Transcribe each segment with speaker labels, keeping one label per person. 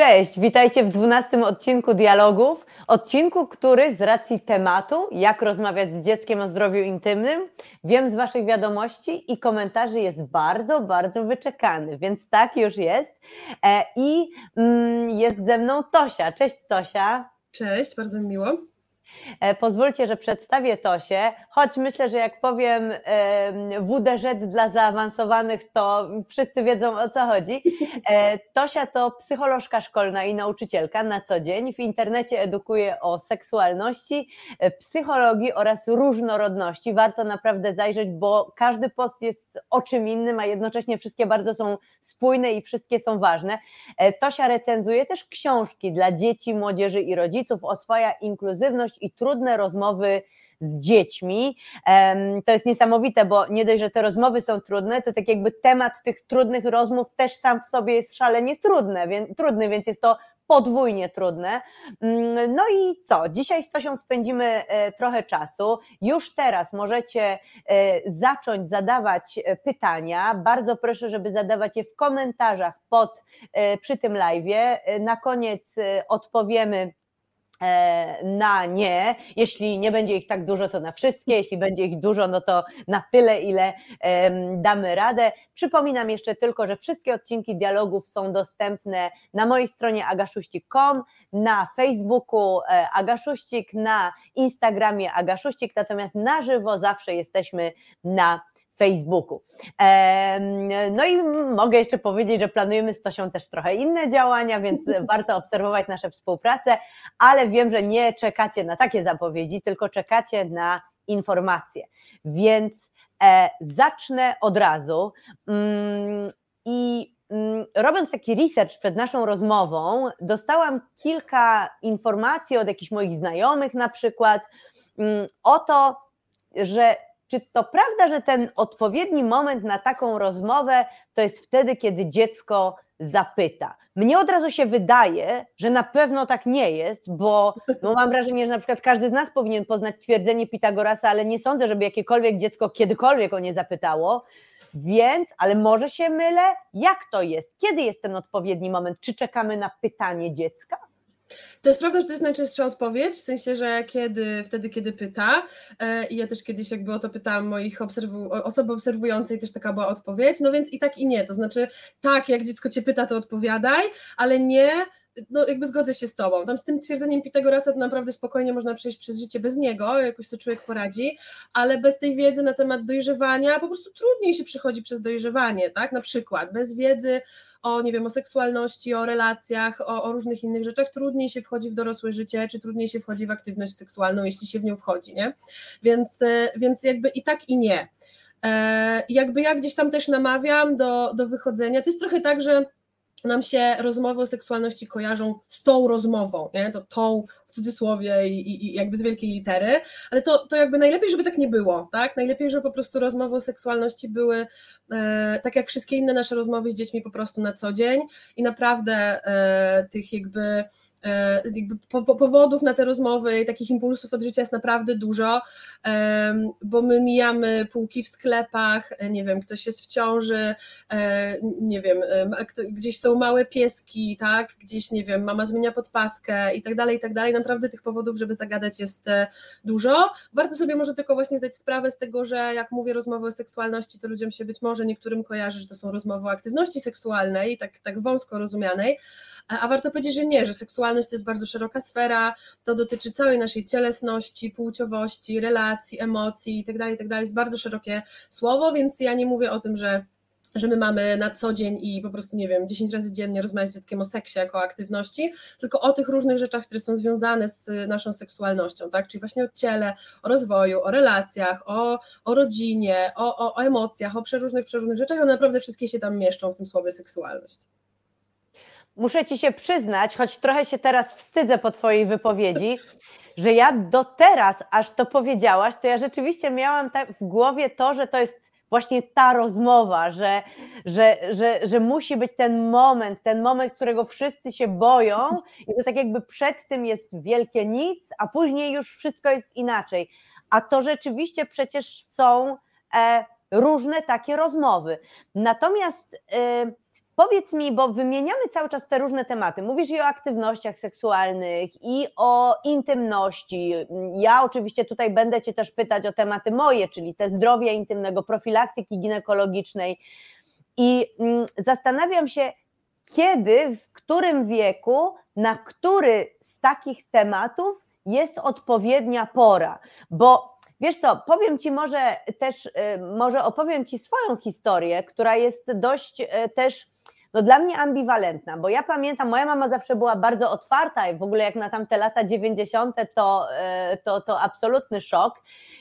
Speaker 1: Cześć, witajcie w dwunastym odcinku Dialogów. Odcinku, który z racji tematu, jak rozmawiać z dzieckiem o zdrowiu intymnym, wiem z Waszych wiadomości i komentarzy jest bardzo, bardzo wyczekany, więc tak już jest. E, I mm, jest ze mną Tosia. Cześć Tosia.
Speaker 2: Cześć, bardzo mi miło.
Speaker 1: E, pozwólcie, że przedstawię Tosię, choć myślę, że jak powiem WDŻ dla zaawansowanych, to wszyscy wiedzą o co chodzi. E, Tosia to psycholożka szkolna i nauczycielka na co dzień. W internecie edukuje o seksualności, e, psychologii oraz różnorodności. Warto naprawdę zajrzeć, bo każdy post jest o czym innym, a jednocześnie wszystkie bardzo są spójne i wszystkie są ważne. Tosia recenzuje też książki dla dzieci, młodzieży i rodziców, oswaja inkluzywność i trudne rozmowy z dziećmi. To jest niesamowite, bo nie dość, że te rozmowy są trudne, to tak jakby temat tych trudnych rozmów też sam w sobie jest szalenie więc, trudny, więc jest to podwójnie trudne. Mm, no i co? Dzisiaj z Tosią spędzimy e, trochę czasu. Już teraz możecie e, zacząć zadawać e, pytania. Bardzo proszę, żeby zadawać je w komentarzach pod przy tym live'ie. Na koniec odpowiemy na nie. Jeśli nie będzie ich tak dużo, to na wszystkie. Jeśli będzie ich dużo, no to na tyle, ile damy radę. Przypominam jeszcze tylko, że wszystkie odcinki dialogów są dostępne na mojej stronie agaszuścik.com, na Facebooku e, Agaszuścik, na Instagramie Agaszuścik, natomiast na żywo zawsze jesteśmy na Facebooku. No i mogę jeszcze powiedzieć, że planujemy z Tosią też trochę inne działania, więc warto obserwować nasze współpracę, ale wiem, że nie czekacie na takie zapowiedzi, tylko czekacie na informacje. Więc e, zacznę od razu. Mm, I mm, robiąc taki research przed naszą rozmową, dostałam kilka informacji od jakichś moich znajomych na przykład mm, o to, że czy to prawda, że ten odpowiedni moment na taką rozmowę to jest wtedy, kiedy dziecko zapyta? Mnie od razu się wydaje, że na pewno tak nie jest, bo no mam wrażenie, że na przykład każdy z nas powinien poznać twierdzenie Pitagorasa, ale nie sądzę, żeby jakiekolwiek dziecko kiedykolwiek o nie zapytało. Więc, ale może się mylę, jak to jest? Kiedy jest ten odpowiedni moment? Czy czekamy na pytanie dziecka?
Speaker 2: To jest prawda, że to jest najczęstsza odpowiedź, w sensie, że kiedy, wtedy, kiedy pyta. E, I ja też kiedyś jakby o to pytałam moich obserwu osoby obserwującej, też taka była odpowiedź. No więc i tak i nie. To znaczy, tak, jak dziecko cię pyta, to odpowiadaj, ale nie no jakby zgodzę się z tobą. Tam z tym twierdzeniem Pitagorasa to naprawdę spokojnie można przejść przez życie bez niego, jakoś to człowiek poradzi, ale bez tej wiedzy na temat dojrzewania po prostu trudniej się przychodzi przez dojrzewanie, tak? Na przykład bez wiedzy o, nie wiem, o seksualności, o relacjach, o, o, różnych innych rzeczach, trudniej się wchodzi w dorosłe życie, czy trudniej się wchodzi w aktywność seksualną, jeśli się w nią wchodzi, nie? Więc, e, więc jakby i tak, i nie. E, jakby ja gdzieś tam też namawiam do, do wychodzenia. To jest trochę tak, że nam się rozmowy o seksualności kojarzą z tą rozmową, nie? to tą w cudzysłowie i, i, jakby z wielkiej litery, ale to, to jakby najlepiej, żeby tak nie było, tak? Najlepiej, żeby po prostu rozmowy o seksualności były e, tak jak wszystkie inne nasze rozmowy z dziećmi po prostu na co dzień i naprawdę e, tych jakby jakby powodów na te rozmowy i takich impulsów od życia jest naprawdę dużo, bo my mijamy półki w sklepach, e, nie wiem, ktoś jest w ciąży, e, nie wiem, gdzieś są małe pieski, tak, gdzieś, nie wiem, mama zmienia podpaskę i tak dalej, i tak dalej. Naprawdę tych powodów, żeby zagadać jest dużo. Warto sobie może tylko właśnie zdać sprawę z tego, że jak mówię rozmowy o seksualności, to ludziom się być może niektórym kojarzy, że to są rozmowy o aktywności seksualnej, tak, tak wąsko rozumianej, a warto powiedzieć, że nie, że seksualność to jest bardzo szeroka sfera, to dotyczy całej naszej cielesności, płciowości, relacji, emocji itd., tak itd. Tak jest bardzo szerokie słowo, więc ja nie mówię o tym, że że my mamy na co dzień i po prostu, nie wiem, 10 razy dziennie rozmawiać z dzieckiem o seksie jako o aktywności, tylko o tych różnych rzeczach, które są związane z naszą seksualnością, tak? Czyli właśnie o ciele, o rozwoju, o relacjach, o, o rodzinie, o, o, o emocjach, o przeróżnych, przeróżnych rzeczach one naprawdę wszystkie się tam mieszczą w tym słowie seksualność
Speaker 1: muszę ci się przyznać, choć trochę się teraz wstydzę po twojej wypowiedzi, że ja do teraz, aż to powiedziałaś, to ja rzeczywiście miałam tak w głowie to, że to jest właśnie ta rozmowa, że, że, że, że musi być ten moment, ten moment, którego wszyscy się boją i że tak jakby przed tym jest wielkie nic, a później już wszystko jest inaczej. A to rzeczywiście przecież są e, różne takie rozmowy. Natomiast e, powiedz mi, bo wymieniamy cały czas te różne tematy. Mówisz i o aktywnościach seksualnych, i o intymności. Ja oczywiście tutaj będę Cię też pytać o tematy moje, czyli te zdrowia intymnego, profilaktyki ginekologicznej. I mm, zastanawiam się, kiedy, w którym wieku, na który z takich tematów jest odpowiednia pora, bo Wiesz co, powiem Ci może też, y, może opowiem Ci swoją historię, która jest dość y, też no dla mnie ambiwalentna, bo ja pamiętam, moja mama zawsze była bardzo otwarta i w ogóle jak na tamte lata 90. to, y, to, to absolutny szok.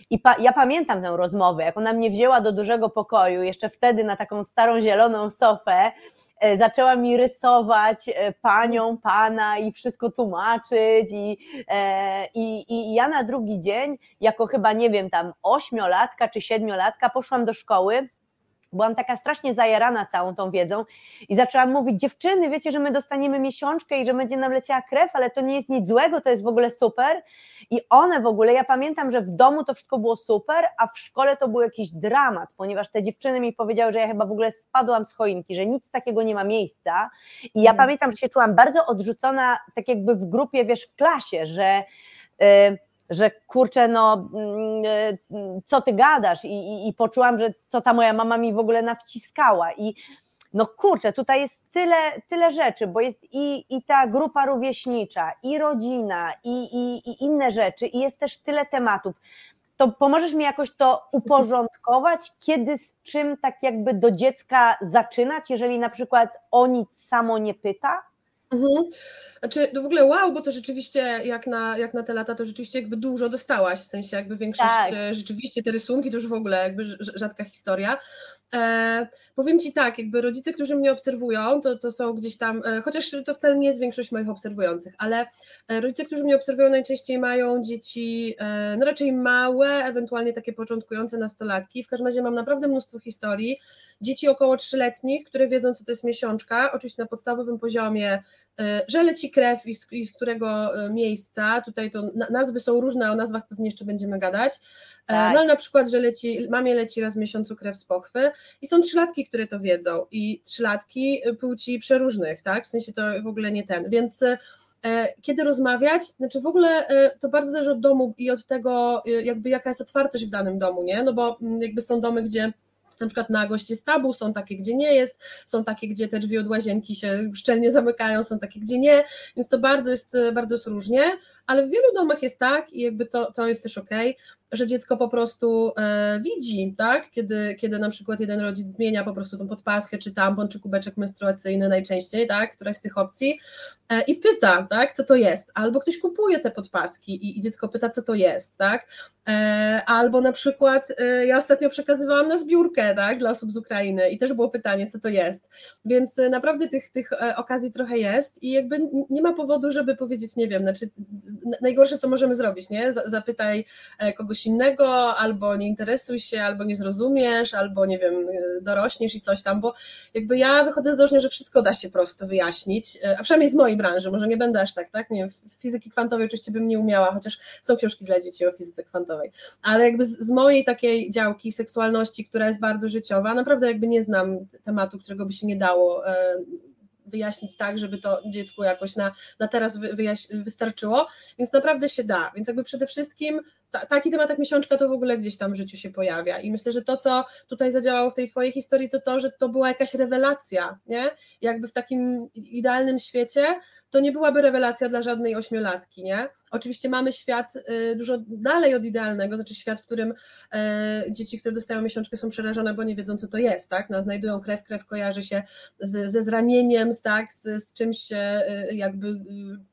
Speaker 1: I pa, ja pamiętam tę rozmowę, jak ona mnie wzięła do dużego pokoju, jeszcze wtedy na taką starą zieloną sofę E, zaczęła mi rysować e, panią, pana i wszystko tłumaczyć i, e, i, i ja na drugi dzień, jako chyba nie wiem tam ośmiolatka czy siedmiolatka poszłam do szkoły byłam taka strasznie zajarana całą tą wiedzą i zaczęłam mówić, dziewczyny, wiecie, że my dostaniemy miesiączkę i że będzie nam leciała krew, ale to nie jest nic złego, to jest w ogóle super. I one w ogóle, ja pamiętam, że w domu to wszystko było super, a w szkole to był jakiś dramat, ponieważ te dziewczyny mi powiedziały, że ja chyba w ogóle spadłam z choinki, że nic takiego nie ma miejsca. I ja mhm. pamiętam, że się czułam bardzo odrzucona, tak jakby w grupie, wiesz, w klasie, że... Yy, że kurczę, no mm, e, co ty gadasz I, i, i poczułam, że co ta moja mama mi w ogóle nawciskała i no kurczę, tutaj jest tyle, tyle rzeczy, bo jest i, i ta grupa rówieśnicza, i rodzina, i, i, i inne rzeczy, i jest też tyle tematów. To pomożesz mi jakoś to uporządkować, kiedy z czym tak jakby do dziecka zaczynać, jeżeli na przykład o nic samo nie pyta?
Speaker 2: Mhm. Znaczy, to w ogóle wow, bo to rzeczywiście jak na, jak na te lata, to rzeczywiście jakby dużo dostałaś, w sensie jakby większość, tak. E, rzeczywiście te rysunki to już w ogóle jakby rzadka historia. E, powiem Ci tak, jakby rodzice, którzy mnie obserwują, to, to są gdzieś tam, e, chociaż to wcale nie jest większość moich obserwujących, ale e, rodzice, którzy mnie obserwują najczęściej mają dzieci e, no raczej małe, ewentualnie takie początkujące nastolatki. W każdym razie mam naprawdę mnóstwo historii. Dzieci około trzyletnich, które wiedzą, co to jest miesiączka, oczywiście na podstawowym poziomie, e, że leci krew i z, i z którego e, miejsca. Tutaj to nazwy są różne, o nazwach pewnie jeszcze będziemy gadać. Tak. No ale na przykład, że leci, mamie leci raz w miesiącu krew z pochwy i są trzylatki, które to wiedzą i trzylatki płci przeróżnych, tak? W sensie to w ogóle nie ten, więc e, kiedy rozmawiać, znaczy w ogóle e, to bardzo zależy od domu i od tego, e, jakby jaka jest otwartość w danym domu, nie? No bo mm, jakby są domy, gdzie na przykład nagość jest tabu, są takie, gdzie nie jest, są takie, gdzie te drzwi od łazienki się szczelnie zamykają, są takie, gdzie nie, więc to bardzo jest, bardzo jest różnie, ale w wielu domach jest tak i jakby to, to jest też ok, że dziecko po prostu e, widzi, tak? Kiedy, kiedy na przykład jeden rodzic zmienia po prostu tą podpaskę, czy tampon, czy kubeczek menstruacyjny najczęściej, tak? Któraś z tych opcji e, i pyta, tak? Co to jest? Albo ktoś kupuje te podpaski i, i dziecko pyta, co to jest, tak? E, albo na przykład e, ja ostatnio przekazywałam na zbiórkę, tak? Dla osób z Ukrainy i też było pytanie, co to jest. Więc e, naprawdę tych, tych e, okazji trochę jest i jakby nie ma powodu, żeby powiedzieć, nie wiem, znaczy najgorsze, co możemy zrobić, nie? Zapytaj kogoś kogoś innego, albo nie interesuj się, albo nie zrozumiesz, albo nie wiem, dorośniesz i coś tam, bo jakby ja wychodzę z założenia, że wszystko da się prosto wyjaśnić, e, a przynajmniej z mojej branży, może nie będę aż tak, tak, nie wiem, w fizyki kwantowej oczywiście bym nie umiała, chociaż są książki dla dzieci o fizyce kwantowej, ale jakby z, z mojej takiej działki seksualności, która jest bardzo życiowa, naprawdę jakby nie znam tematu, którego by się nie dało e, wyjaśnić tak, żeby to dziecku jakoś na, na teraz wyjaś- wystarczyło, więc naprawdę się da. Więc jakby przede wszystkim ta, taki temat jak miesiączka to w ogóle gdzieś tam w życiu się pojawia i myślę, że to, co tutaj zadziałało w tej twojej historii, to to, że to była jakaś rewelacja, nie? Jakby w takim idealnym świecie to nie byłaby rewelacja dla żadnej ośmiolatki, nie? Oczywiście mamy świat y, dużo dalej od idealnego, znaczy świat, w którym e, dzieci, które dostają miesiączkę są przerażone, bo nie wiedzą, co to jest, tak? No, znajdują krew, krew kojarzy się z, ze zranieniem, tak? Z, z czymś e, jakby y,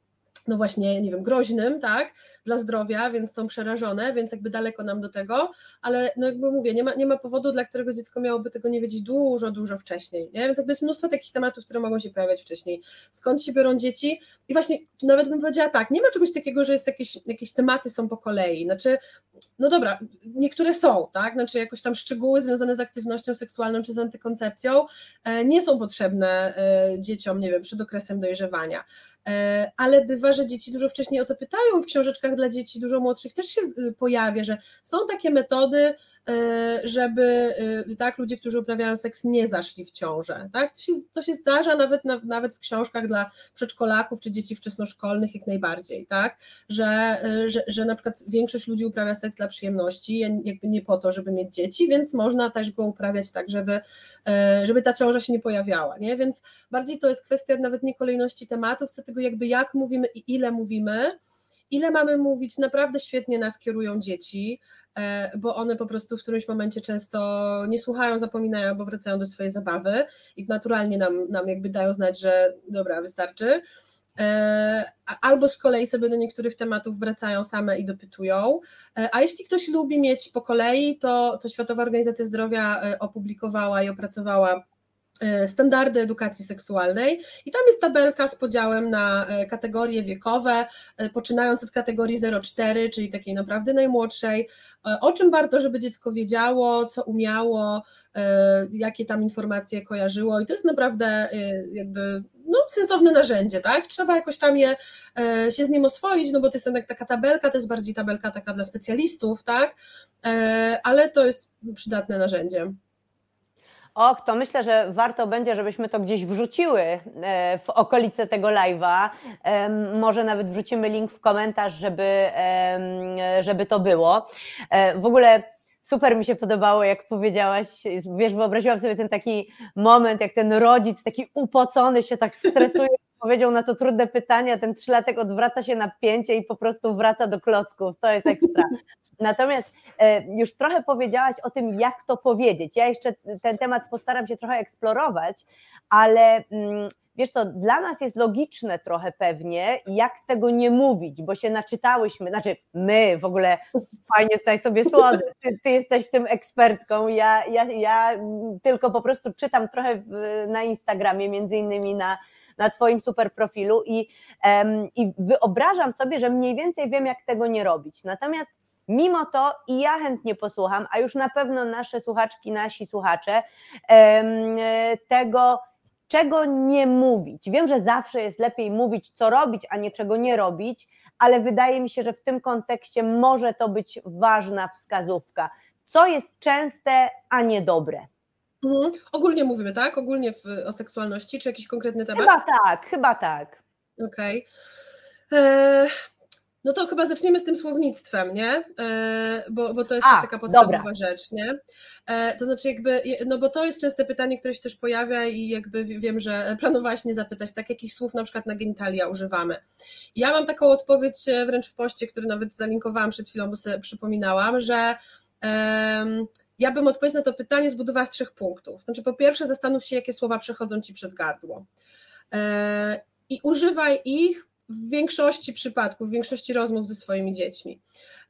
Speaker 2: no właśnie, nie wiem, groźnym, tak, dla zdrowia, więc są przerażone, więc jakby daleko nam do tego, ale no jakby mówię, nie ma, nie ma powodu, dla którego dziecko miałoby tego nie wiedzieć dużo, dużo wcześniej, nie? więc jakby jest mnóstwo takich tematów, które mogą się pojawiać wcześniej. Skąd się biorą dzieci? i właśnie nawet bym powiedziała tak, nie ma czegoś takiego, że jest jakieś, jakieś tematy są po kolei. Znaczy, no dobra, niektóre są, tak? Znaczy, jakoś tam szczegóły związane z aktywnością seksualną czy z antykoncepcją e, nie są potrzebne e, dzieciom, nie wiem, przed okresem dojrzewania. E, ale bywa, że dzieci dużo wcześniej o to pytają. W książeczkach dla dzieci dużo młodszych też się pojawia, że są takie metody, e, żeby tak, ludzie, którzy uprawiają seks, nie zaszli w ciążę. Tak? To, się, to się zdarza nawet, nawet w książkach dla przedszkolaków czy dzieci wczesnoszkolnych jak najbardziej, tak? Że, e, że, że na przykład większość ludzi uprawia seks dla przyjemności, jakby nie po to, żeby mieć dzieci, więc można też go uprawiać tak, żeby, żeby ta ciąża się nie pojawiała. Nie? Więc bardziej to jest kwestia nawet nie kolejności tematów, co tego jakby jak mówimy i ile mówimy, ile mamy mówić, naprawdę świetnie nas kierują dzieci, e, bo one po prostu w którymś momencie często nie słuchają, zapominają, bo wracają do swojej zabawy i naturalnie nam, nam jakby dają znać, że dobra, wystarczy. E, albo z kolei sobie do niektórych tematów wracają same i dopytują. E, a jeśli ktoś lubi mieć po kolei, to, to Światowa Organizacja Zdrowia opublikowała i opracowała standardy edukacji seksualnej i tam jest tabelka z podziałem na e, kategorie wiekowe, e, poczynając od kategorii 0,4, czyli takiej naprawdę najmłodszej, o czym warto, żeby dziecko wiedziało, co umiało, jakie tam informacje kojarzyło i to jest naprawdę jakby no, sensowne narzędzie, tak? Trzeba jakoś tam je, się z nim oswoić, no bo to jest jednak taka tabelka, to jest bardziej tabelka taka dla specjalistów, tak? Ale to jest przydatne narzędzie.
Speaker 1: Och, to myślę, że warto będzie, żebyśmy to gdzieś wrzuciły e, w okolice tego live'a. Może nawet wrzucimy link w komentarz, żeby, żeby to było. E, w ogóle super mi się podobało, jak powiedziałaś, wiesz, wyobraziłam sobie ten taki moment, jak ten rodzic taki upocony się tak stresuje, powiedział na to trudne pytania, ten trzylatek odwraca się na pięcie i po prostu wraca do klocków. To jest ekstra. Natomiast e, już trochę powiedziałaś o tym, jak to powiedzieć. Ja jeszcze ten temat postaram się trochę eksplorować, ale mm, wiesz to dla nas jest logiczne trochę pewnie, jak tego nie mówić, bo się naczytałyśmy, znaczy my w ogóle fajnie tutaj sobie słody, ty, ty jesteś tym ekspertką, ja, ja, ja tylko po prostu czytam trochę na Instagramie, między innymi na na Twoim super profilu i, um, i wyobrażam sobie, że mniej więcej wiem, jak tego nie robić. Natomiast Mimo to i ja chętnie posłucham, a już na pewno nasze słuchaczki, nasi słuchacze, tego, czego nie mówić. Wiem, że zawsze jest lepiej mówić, co robić, a nie czego nie robić, ale wydaje mi się, że w tym kontekście może to być ważna wskazówka. Co jest częste, a niedobre.
Speaker 2: Mhm. Ogólnie mówimy, tak? Ogólnie w, o seksualności, czy jakiś konkretny temat?
Speaker 1: Chyba tak, chyba tak.
Speaker 2: Okej. Okay. E, no to chyba zaczniemy z tym słownictwem, nie? E, bo, bo to jest A, taka podstawowa dobra. rzecz, nie? E, to znaczy jakby, no bo to jest częste pytanie, które się też pojawia i jakby wiem, że planowałaś mnie zapytać, tak jakich słów na przykład na genitalia używamy. Ja mam taką odpowiedź wręcz w poście, który nawet zalinkowałam przed chwilą, bo sobie przypominałam, że um, ja bym odpowiedź na to pytanie zbudowała z trzech punktów. Znaczy po pierwsze zastanów się, jakie słowa przechodzą Ci przez gardło e, i używaj ich w większości przypadków, w większości rozmów ze swoimi dziećmi.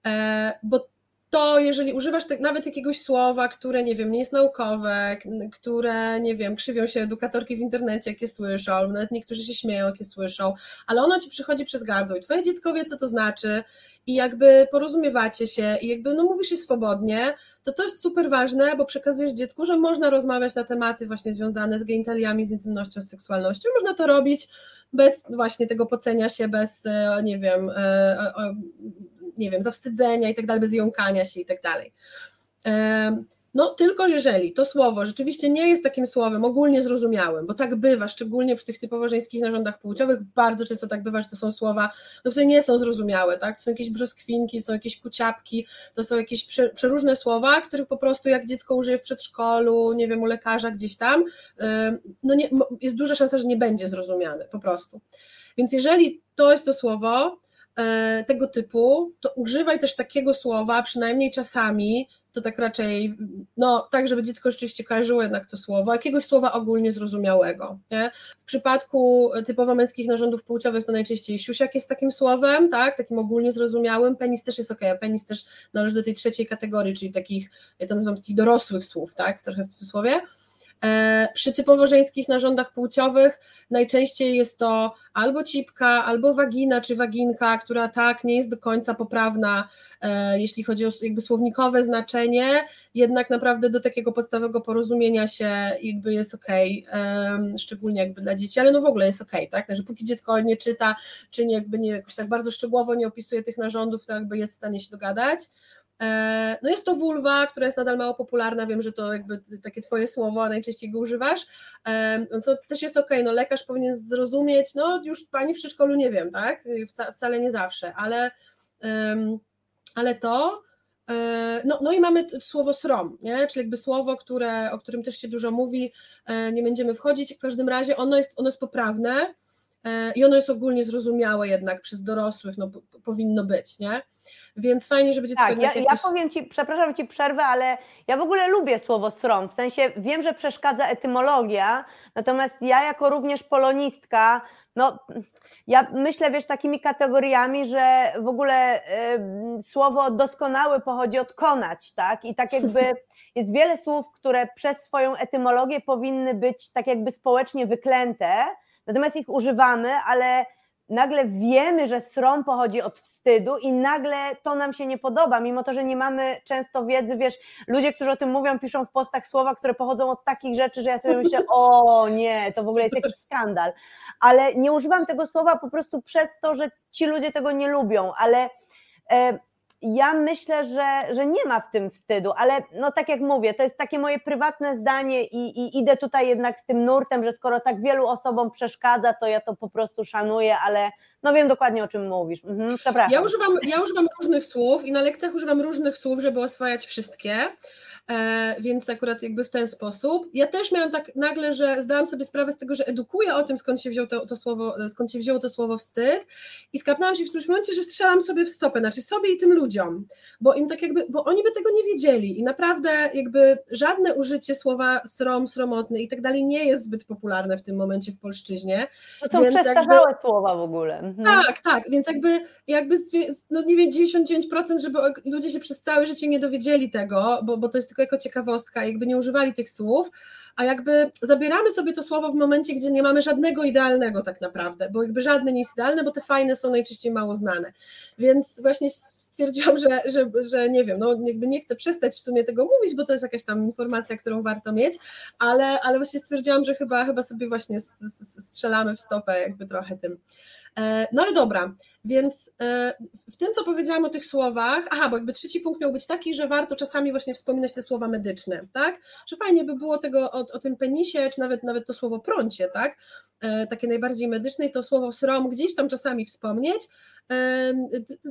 Speaker 2: E, bo to jeżeli używasz nawet jakiegoś słowa, które nie wiem, nie jest naukowe, które nie wiem, krzywią się edukatorki w internecie, jakie słyszą, nawet niektórzy się śmieją, jakie słyszą, ale ono ci przychodzi przez gardło i twoje dziecko wie, co to znaczy i jakby porozumiewacie się i jakby no mówisz je swobodnie, to to jest super ważne, bo przekazujesz dziecku, że można rozmawiać na tematy właśnie związane z genitaliami, z intymnością, z seksualnością, można to robić bez właśnie tego pocenia się, bez, e, nie wiem, e, nie wiem, zawstydzenia i tak dalej, bez jąkania się i tak dalej. No tylko jeżeli to słowo rzeczywiście nie jest takim słowem ogólnie zrozumiałym, bo tak bywa, szczególnie przy tych typowo żeńskich narządach płciowych, bardzo często tak bywa, że to są słowa, no, które nie są zrozumiałe, tak? Są jakieś brzoskwinki, są jakieś kuciapki, to są jakieś prze, przeróżne słowa, których po prostu jak dziecko użyje w przedszkolu, nie wiem, u lekarza gdzieś tam, no nie, jest duża szansa, że nie będzie zrozumiane po prostu. Więc jeżeli to jest to słowo, tego typu, to używaj też takiego słowa, przynajmniej czasami, to tak raczej, no tak, żeby dziecko rzeczywiście kojarzyło jednak to słowo, jakiegoś słowa ogólnie zrozumiałego. Nie? W przypadku typowo męskich narządów płciowych to najczęściej siusiak jest takim słowem, tak, takim ogólnie zrozumiałym, penis też jest ok, a penis też należy do tej trzeciej kategorii, czyli takich, ja to nazywam takich dorosłych słów, tak, trochę w cudzysłowie. E, przy typowo żeńskich narządach płciowych najczęściej jest to albo cipka, albo wagina czy waginka, która tak nie jest do końca poprawna, e, jeśli chodzi o jakby słownikowe znaczenie, jednak naprawdę do takiego podstawowego porozumienia się jakby jest ok, szczególnie jakby dla dzieci, ale no w ogóle jest ok, tak, że póki dziecko nie czyta, czy nie jakby nie jakoś tak bardzo szczegółowo nie opisuje tych narządów, to jakby jest w stanie się dogadać. E, no jest to wulwa, która jest nadal mało popularna, wiem, że to jakby takie twoje słowo, a najczęściej go używasz, e, co też jest ok, no lekarz powinien zrozumieć, no już pani w przedszkolu nie wiem, tak, wcale nie zawsze, ale, ale to, e, no, no i mamy słowo srom, nie? czyli jakby słowo, które, o którym też się dużo mówi, nie będziemy wchodzić, w każdym razie ono jest, ono jest poprawne i ono jest ogólnie zrozumiałe jednak przez dorosłych, no powinno być, nie? więc fajnie, żeby dziecko
Speaker 1: tak, ja, jakieś... ja powiem Ci, przepraszam Ci przerwę, ale ja w ogóle lubię słowo srom, w sensie wiem, że przeszkadza etymologia, natomiast ja jako również polonistka, no ja myślę, wiesz, takimi kategoriami, że w ogóle y, słowo doskonały pochodzi od konać, tak? I tak jakby jest wiele słów, które przez swoją etymologię powinny być tak jakby społecznie wyklęte, natomiast ich używamy, ale nagle wiemy, że srom pochodzi od wstydu i nagle to nam się nie podoba, mimo to, że nie mamy często wiedzy, wiesz, ludzie, którzy o tym mówią, piszą w postach słowa, które pochodzą od takich rzeczy, że ja sobie myślę, o nie, to w ogóle jest jakiś skandal, ale nie używam tego słowa po prostu przez to, że ci ludzie tego nie lubią, ale ja myślę, że, że nie ma w tym wstydu, ale no tak jak mówię, to jest takie moje prywatne zdanie i, i idę tutaj jednak z tym nurtem, że skoro tak wielu osobom przeszkadza, to ja to po prostu szanuję, ale no wiem dokładnie o czym mówisz. Mhm, przepraszam.
Speaker 2: Ja używam, ja używam różnych słów i na lekcjach używam różnych słów, żeby oswajać wszystkie. E, więc akurat jakby w ten sposób. Ja też miałam tak nagle, że zdałam sobie sprawę z tego, że edukuję o tym, skąd się, wziął to, to słowo, skąd się wzięło to słowo wstyd i skapnęłam się w którymś momencie, że strzelam sobie w stopę, znaczy sobie i tym ludziom, bo im tak jakby, bo oni by tego nie wiedzieli i naprawdę jakby żadne użycie słowa srom, sromotny i tak dalej nie jest zbyt popularne w tym momencie w polszczyźnie.
Speaker 1: To są przestarzałe jakby, słowa w ogóle.
Speaker 2: Mhm. Tak, tak, więc jakby, jakby no nie wiem, 99%, żeby ludzie się przez całe życie nie dowiedzieli tego, bo, bo to jest tylko jako ciekawostka, jakby nie używali tych słów, a jakby zabieramy sobie to słowo w momencie, gdzie nie mamy żadnego idealnego tak naprawdę, bo jakby żadne nie jest idealne, bo te fajne są najczęściej mało znane. Więc właśnie stwierdziłam, że, że, że nie wiem, no jakby nie chcę przestać w sumie tego mówić, bo to jest jakaś tam informacja, którą warto mieć, ale, ale właśnie stwierdziłam, że chyba, chyba sobie właśnie strzelamy w stopę jakby trochę tym. E, no ale dobra, więc e, w tym, co powiedziałam o tych słowach, aha, bo jakby trzeci punkt miał być taki, że warto czasami właśnie wspominać te słowa medyczne, tak? Że fajnie by było tego o, o tym penisie, czy nawet, nawet to słowo prącie, tak? E, takie najbardziej medyczne i to słowo srom gdzieś tam czasami wspomnieć.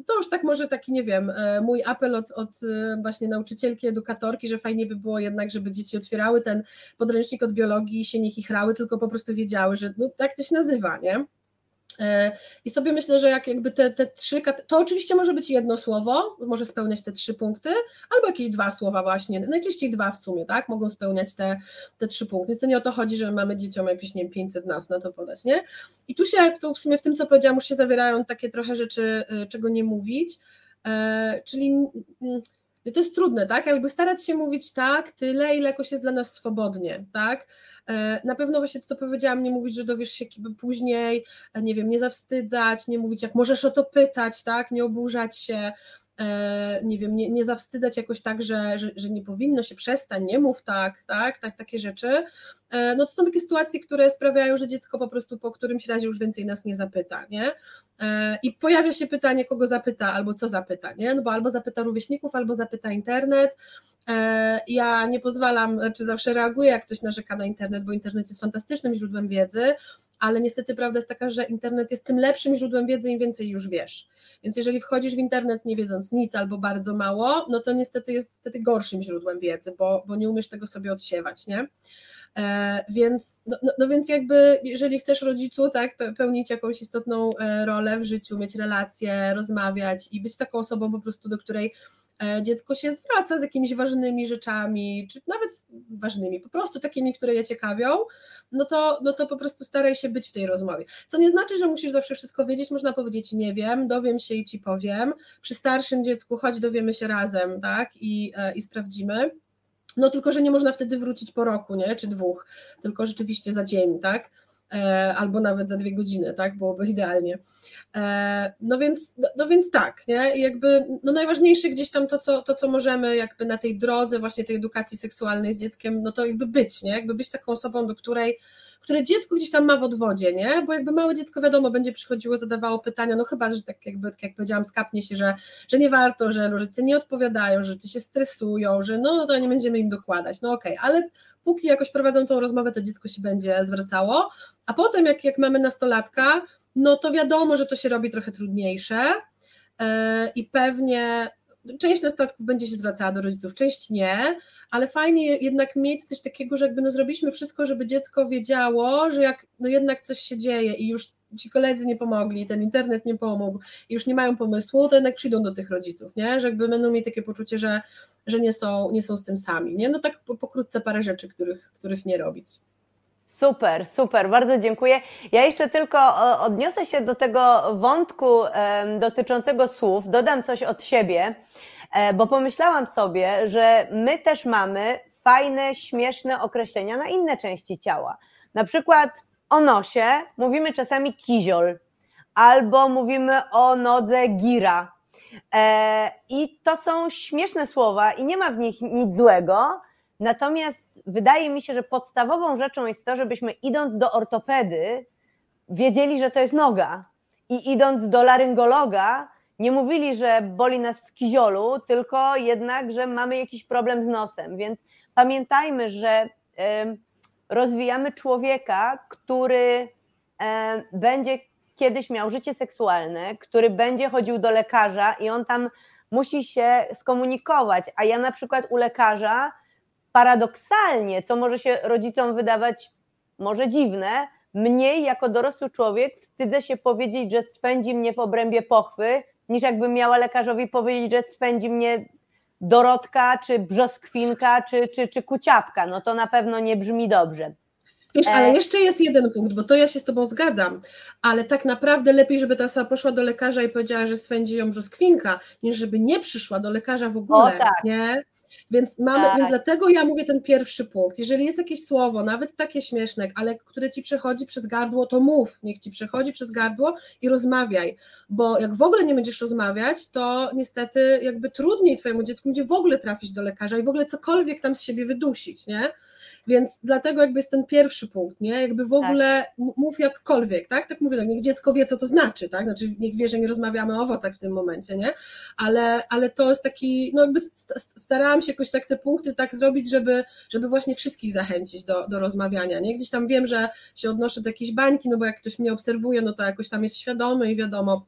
Speaker 2: To już tak może taki, nie wiem, mój apel od, od właśnie nauczycielki, edukatorki, że fajnie by było jednak, żeby dzieci otwierały ten podręcznik od biologii i się nie chichrały, tylko po prostu wiedziały, że no, tak to się nazywa, nie? E, I sobie myślę, że jak jakby te, te trzy, to oczywiście może być jedno słowo, może spełniać te trzy punkty, albo jakieś dwa słowa właśnie, najczęściej dwa w sumie, tak, mogą spełniać te, te trzy punkty, więc to nie o to chodzi, że mamy dzieciom jakieś, nie wiem, 500 nazw na to podać, nie? I tu się, w, tu, w sumie w tym, co powiedziałam, już się zawierają takie trochę rzeczy, y, czego nie mówić, e, czyli to jest trudne, tak, jakby starać się mówić tak, tyle, ile jakoś jest dla nas swobodnie, tak, E, na pewno właśnie to, co powiedziałam, nie mówić, że dowiesz się później, e, nie wiem, nie zawstydzać, nie mówić, jak możesz o to pytać, tak, nie oburzać się, nie wiem, nie, nie zawstydzać jakoś tak, że, że, że nie powinno się przestań, nie mów tak, tak, tak, takie rzeczy. No to są takie sytuacje, które sprawiają, że dziecko po prostu po którymś razie już więcej nas nie zapyta, nie? I pojawia się pytanie, kogo zapyta, albo co zapyta, nie? No bo albo zapyta rówieśników, albo zapyta internet, E, ja nie pozwalam, czy zawsze reaguję, jak ktoś narzeka na internet, bo internet jest fantastycznym źródłem wiedzy, ale niestety prawda jest taka, że internet jest tym lepszym źródłem wiedzy, im więcej już wiesz. Więc jeżeli wchodzisz w internet nie wiedząc nic albo bardzo mało, no to niestety jest wtedy gorszym źródłem wiedzy, bo, bo nie umiesz tego sobie odsiewać, nie? E, więc, no, no, no, więc jakby, jeżeli chcesz rodzicu, tak, pełnić jakąś istotną e, rolę w życiu, mieć relacje, rozmawiać i być taką osobą po prostu, do której dziecko się zwraca z jakimiś ważnymi rzeczami, czy nawet ważnymi, po prostu takimi, które je ciekawią, no to, no to po prostu staraj się być w tej rozmowie. Co nie znaczy, że musisz zawsze wszystko wiedzieć, można powiedzieć nie wiem, dowiem się i ci powiem. Przy starszym dziecku chodź dowiemy się razem, tak, i, e, i sprawdzimy. no tylko, że nie można wtedy wrócić po roku, nie? Czy dwóch, tylko rzeczywiście za dzień, tak? E, albo nawet za dwie godziny, tak? Byłoby idealnie. E, no więc, no, no, więc tak, nie? Jakby no najważniejsze gdzieś tam to co, to, co możemy jakby na tej drodze właśnie tej edukacji seksualnej z dzieckiem, no to jakby być, nie? Jakby być taką osobą, do której które dziecko gdzieś tam ma w odwodzie, nie? Bo jakby małe dziecko wiadomo będzie przychodziło, zadawało pytania, no chyba, że tak jakby, tak jak powiedziałam, skapnie się, że, że nie warto, że rodzice nie odpowiadają, że rodzice się stresują, że no, no to nie będziemy im dokładać, no okej, okay. ale póki jakoś prowadzą tą rozmowę, to dziecko się będzie zwracało, a potem jak, jak mamy nastolatka, no to wiadomo, że to się robi trochę trudniejsze yy, i pewnie część nastolatków będzie się zwracała do rodziców, część nie, ale fajnie jednak mieć coś takiego, że jakby no zrobiliśmy wszystko, żeby dziecko wiedziało, że jak no jednak coś się dzieje i już ci koledzy nie pomogli, ten internet nie pomógł i już nie mają pomysłu, to jednak przyjdą do tych rodziców, nie? Że jakby będą mieli takie poczucie, że, że nie, są, nie są z tym sami, nie? No tak pokrótce parę rzeczy, których, których nie robić.
Speaker 1: Super, super, bardzo dziękuję. Ja jeszcze tylko odniosę się do tego wątku dotyczącego słów, dodam coś od siebie, e, bo pomyślałam sobie, że my też mamy fajne, śmieszne określenia na inne części ciała. Na przykład o nosie mówimy czasami kiziol, albo mówimy o nodze gira. E, I to są śmieszne słowa i nie ma w nich nic złego, natomiast wydaje mi się, że podstawową rzeczą jest to, żebyśmy idąc do ortopedy, wiedzieli, że to jest noga. I idąc do laryngologa, nie mówili, że boli nas w kiziolu, tylko jednak, że mamy jakiś problem z nosem. Więc pamiętajmy, że rozwijamy człowieka, który będzie kiedyś miał życie seksualne, który będzie chodził do lekarza i on tam musi się skomunikować. A ja na przykład u lekarza paradoksalnie, co może się rodzicom wydawać może dziwne, mniej jako dorosły człowiek wstydzę się powiedzieć, że spędzi mnie w obrębie pochwy, niż jakbym miała lekarzowi powiedzieć, że spędzi mnie Dorotka, czy Brzoskwinka, czy, czy, czy Kuciapka. No to na pewno nie brzmi dobrze.
Speaker 2: Wiesz, ale e, jeszcze jest jeden punkt, bo to ja się z Tobą zgadzam, ale tak naprawdę lepiej, żeby ta osoba poszła do lekarza i powiedziała, że swędzi ją brzoskwinka, niż żeby nie przyszła do lekarza w ogóle, o, tak. nie? Więc mamy, tak. więc dlatego ja mówię ten pierwszy punkt. Jeżeli jest jakieś słowo, nawet takie śmieszne, ale które ci przechodzi przez gardło, to mów, niech ci przechodzi przez gardło i rozmawiaj, bo jak w ogóle nie będziesz rozmawiać, to niestety jakby trudniej twojemu dziecku będzie w ogóle trafić do lekarza i w ogóle cokolwiek tam z siebie wydusić, nie? Więc dlatego jakby jest ten pierwszy punkt, nie? Jakby w ogóle tak. mów jakkolwiek, tak? Tak mówię, tak, niech dziecko wie, co to znaczy, tak? Znaczy niech wie, że nie rozmawiamy o owocach w tym momencie, nie? Ale, ale to jest taki, no jakby starałam się jakoś tak te punkty tak zrobić, żeby, żeby właśnie wszystkich zachęcić do, do rozmawiania, nie? Gdzieś tam wiem, że się odnoszę do jakiejś bańki, no bo jak ktoś mnie obserwuje, no to jakoś tam jest świadomy i wiadomo,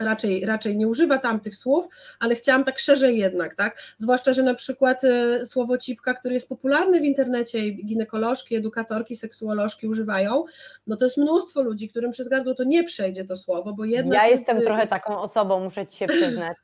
Speaker 2: raczej, raczej nie używa tamtych słów, ale chciałam tak szerzej jednak, tak? Zwłaszcza, że na przykład y, słowo cipka, które jest popularne w internecie i ginekolożki, edukatorki, seksuolożki używają, no to jest mnóstwo ludzi, którym przez gardło to nie przejdzie to słowo, bo jednak...
Speaker 1: Ja jestem trochę taką osobą, muszę Ci się przyznać.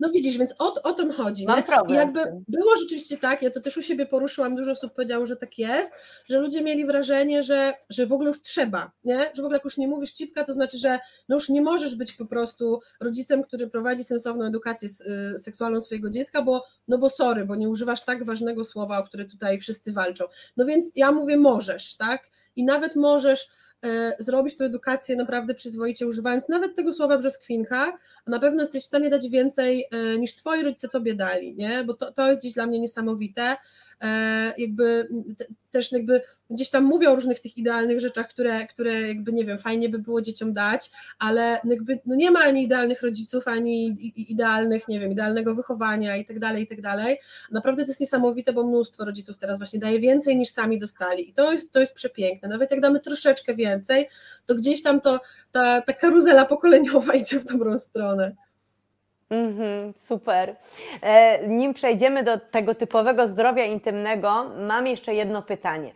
Speaker 2: No widzisz, więc o, o tym chodzi. Mam I jakby było rzeczywiście tak, ja to też u siebie poruszyłam, dużo osób powiedziało, że tak jest, że ludzie mieli wrażenie, że, że w ogóle już trzeba, nie? że w ogóle jak już nie mówisz cipka, to znaczy, że no już nie możesz być po prostu rodzicem, który prowadzi sensowną edukację y, seksualną swojego dziecka, bo no bo sorry, bo nie używasz tak ważnego słowa, o które tutaj wszyscy walczą. No więc ja mówię możesz, tak? I nawet możesz E, zrobić tę edukację naprawdę przyzwoicie, używając nawet tego słowa brzoskwinka, na pewno jesteś w stanie dać więcej e, niż twoi rodzice tobie dali, nie? Bo to, to jest dziś dla mnie niesamowite. E, jakby też jakby gdzieś tam mówią o różnych tych idealnych rzeczach, które, które jakby nie wiem, fajnie by było dzieciom dać, ale jakby no nie ma ani idealnych rodziców, ani idealnych, nie wiem, idealnego wychowania i tak dalej, i tak dalej. Naprawdę to jest niesamowite, bo mnóstwo rodziców teraz właśnie daje więcej niż sami dostali i to jest, to jest przepiękne. Nawet jak damy troszeczkę więcej, to gdzieś tam to, ta, ta karuzela pokoleniowa idzie w dobrą stronę.
Speaker 1: Mhm, super. E, nim przejdziemy do tego typowego zdrowia intymnego, mam jeszcze jedno pytanie.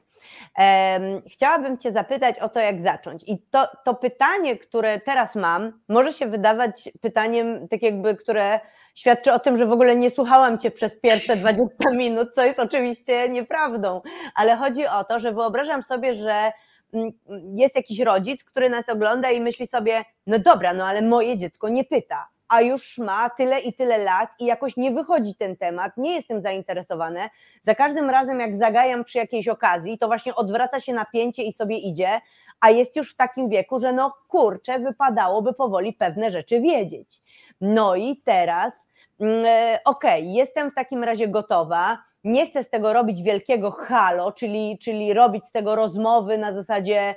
Speaker 1: Chciałabym Cię zapytać o to, jak zacząć. I to, to pytanie, które teraz mam, może się wydawać pytaniem, tak jakby, które świadczy o tym, że w ogóle nie słuchałam Cię przez pierwsze 20 minut, co jest oczywiście nieprawdą, ale chodzi o to, że wyobrażam sobie, że mm, jest jakiś rodzic, który nas ogląda i myśli sobie, no dobra, no ale moje dziecko nie pyta a już ma tyle i tyle lat i jakoś nie wychodzi ten temat, nie jestem zainteresowane. Za każdym razem, jak zagajam przy jakiejś okazji, to właśnie odwraca się napięcie i sobie idzie, a jest już w takim wieku, że no kurczę, wypadałoby powoli pewne rzeczy wiedzieć. No i teraz, mm, e, okej, okay, jestem w takim razie gotowa nie chcę z tego robić wielkiego halo, czyli, czyli robić z tego rozmowy na zasadzie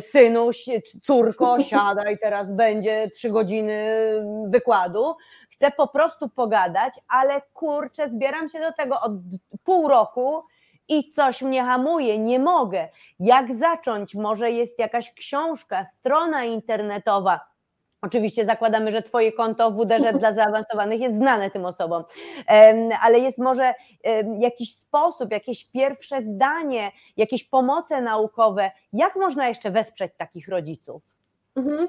Speaker 1: synu, córko, siadaj, teraz będzie trzy godziny wykładu. Chcę po prostu pogadać, ale kurczę, zbieram się do tego od pół roku i coś mnie hamuje, nie mogę. Jak zacząć? Może jest jakaś książka, strona internetowa, Oczywiście zakładamy, że Twoje konto WDŻ dla zaawansowanych jest znane tym osobom, ale jest może jakiś sposób, jakieś pierwsze zdanie, jakieś pomoce naukowe, jak można jeszcze wesprzeć takich rodziców?
Speaker 2: Mhm.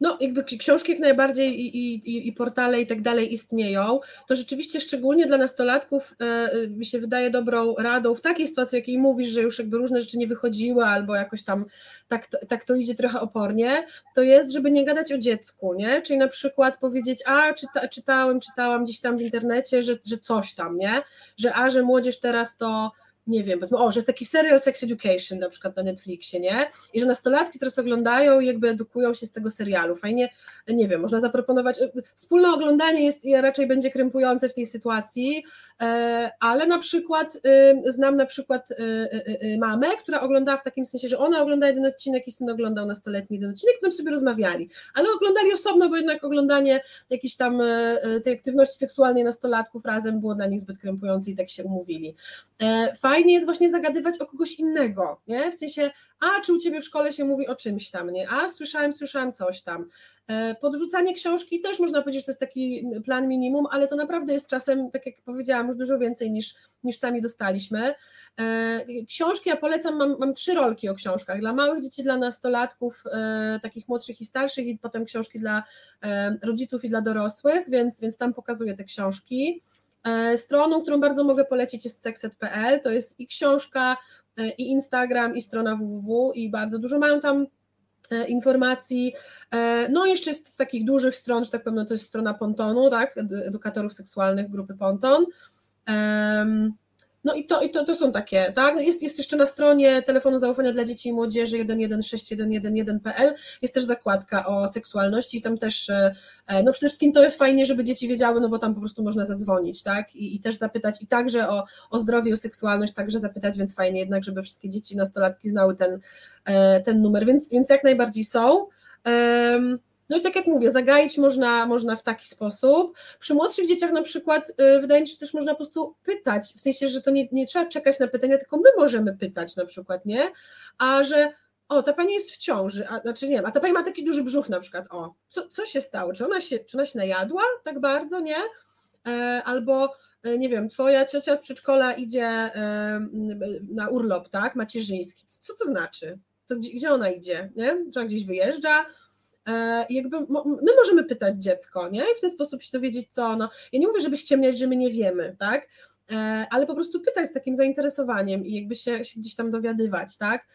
Speaker 2: No, jakby książki jak najbardziej i, i, i portale i tak dalej istnieją, to rzeczywiście szczególnie dla nastolatków e, mi się wydaje dobrą radą w takiej sytuacji, jakiej mówisz, że już jakby różne rzeczy nie wychodziły albo jakoś tam tak, tak to idzie trochę opornie, to jest, żeby nie gadać o dziecku, nie? Czyli na przykład powiedzieć, a czyta, czytałem, czytałam gdzieś tam w internecie, że, że coś tam, nie? Że a, że młodzież teraz to nie wiem, powiedzmy, o, że jest taki serial Sex Education na przykład na Netflixie, nie? I że nastolatki teraz oglądają i jakby edukują się z tego serialu. Fajnie, nie wiem, można zaproponować, e, wspólne oglądanie jest raczej będzie krępujące w tej sytuacji, e, ale na przykład e, znam na przykład mamę, która oglądała w takim sensie, że ona ogląda jeden odcinek i syn oglądał nastoletni jeden odcinek, tam sobie rozmawiali, ale oglądali osobno, bo jednak oglądanie jakiejś tam tej aktywności seksualnej nastolatków razem było dla nich zbyt krępujące i tak się umówili. Fajnie fajnie jest właśnie zagadywać o kogoś innego, nie? W sensie, a czy u ciebie w szkole się mówi o czymś tam, nie? A słyszałem, słyszałem coś tam. E, podrzucanie książki też można powiedzieć, że to jest taki plan minimum, ale to naprawdę jest czasem, tak jak powiedziałam, już dużo więcej niż, niż sami dostaliśmy. E, książki ja polecam, mam, mam trzy rolki o książkach. Dla małych dzieci, dla nastolatków, e, takich młodszych i starszych, i potem książki dla rodziców i dla dorosłych, więc, więc tam pokazuję te książki. E, stroną, którą bardzo mogę polecić jest sexet.pl, to jest i książka, e, i Instagram, i strona www i bardzo dużo mają tam e, informacji. No jeszcze z, z takich dużych stron, że tak powiem, no to jest strona Pontonu, tak, edukatorów seksualnych grupy Ponton. No i to, i to, to są takie, tak? Jest, jest jeszcze na stronie telefonu zaufania dla dzieci i młodzieży 116111.pl jest też zakładka o seksualności i tam też, e, e, no przede wszystkim to jest fajnie, żeby dzieci wiedziały, no bo tam po prostu można zadzwonić, tak? I, i też zapytać i także o, o zdrowie, o seksualność, także zapytać, więc fajnie jednak, żeby wszystkie dzieci, nastolatki znały ten, e, ten numer, więc, więc jak najbardziej są. No i tak jak mówię, zagaić można, można w taki sposób. Przy młodszych dzieciach na przykład y, wydaje mi się, że też można po prostu pytać, w sensie, że to nie, nie trzeba czekać na pytania, tylko my możemy pytać na przykład, nie? A że o, ta pani jest w ciąży, a, znaczy nie wiem, a ta pani ma taki duży brzuch na przykład, o, co, co się stało? Czy ona się, czy ona się najadła tak bardzo, nie? E, albo e, nie wiem, twoja ciocia z przedszkola idzie e, na urlop, tak, macierzyński. Co to znaczy? To gdzie, gdzie ona idzie, nie? Czy ona gdzieś wyjeżdża? E, jakby my możemy pytać dziecko, nie? I w ten sposób się dowiedzieć, co ono. Ja nie mówię, żeby ściemniać, że my nie wiemy, tak? E, ale po prostu pytać z takim zainteresowaniem i jakby się, się gdzieś tam dowiadywać, tak?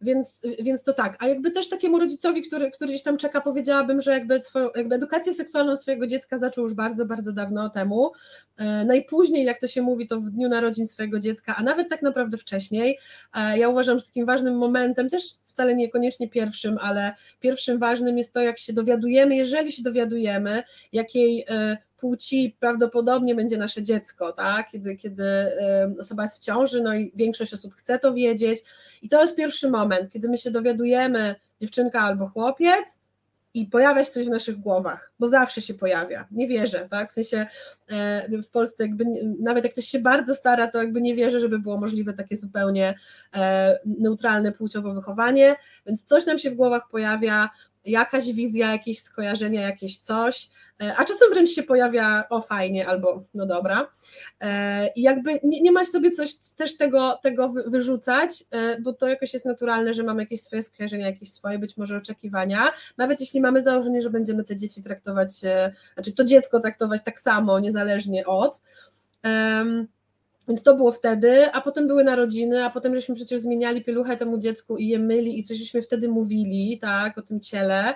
Speaker 2: Więc, więc to tak, a jakby też takiemu rodzicowi, który, który gdzieś tam czeka, powiedziałabym, że jakby, swoją, jakby edukację seksualną swojego dziecka zaczął już bardzo, bardzo dawno temu. E, najpóźniej, jak to się mówi, to w dniu narodzin swojego dziecka, a nawet tak naprawdę wcześniej. E, ja uważam, że takim ważnym momentem, też wcale niekoniecznie pierwszym, ale pierwszym ważnym jest to, jak się dowiadujemy, jeżeli się dowiadujemy, jakiej e, płci prawdopodobnie będzie nasze dziecko, tak? kiedy, kiedy osoba jest w ciąży, no i większość osób chce to wiedzieć. I to jest pierwszy moment, kiedy my się dowiadujemy, dziewczynka albo chłopiec, i pojawia się coś w naszych głowach, bo zawsze się pojawia. Nie wierzę, tak? W sensie e, w Polsce jakby nawet jak ktoś się bardzo stara, to jakby nie wierzę, żeby było możliwe takie zupełnie e, neutralne płciowo wychowanie, więc coś nam się w głowach pojawia, jakaś wizja, jakieś skojarzenia, jakieś coś, a czasem wręcz się pojawia o fajnie albo no dobra e, i jakby nie, nie sobie coś też tego, tego wyrzucać, e, bo to jakoś jest naturalne, że mamy jakieś swoje skojarzenia, jakieś swoje być może oczekiwania, nawet jeśli mamy założenie, że będziemy te dzieci traktować, znaczy to dziecko traktować tak samo, niezależnie od, więc to było wtedy, a potem były narodziny, a potem żeśmy przecież zmieniali pieluchę temu dziecku i je myli i coś żeśmy wtedy mówili, tak, o tym ciele.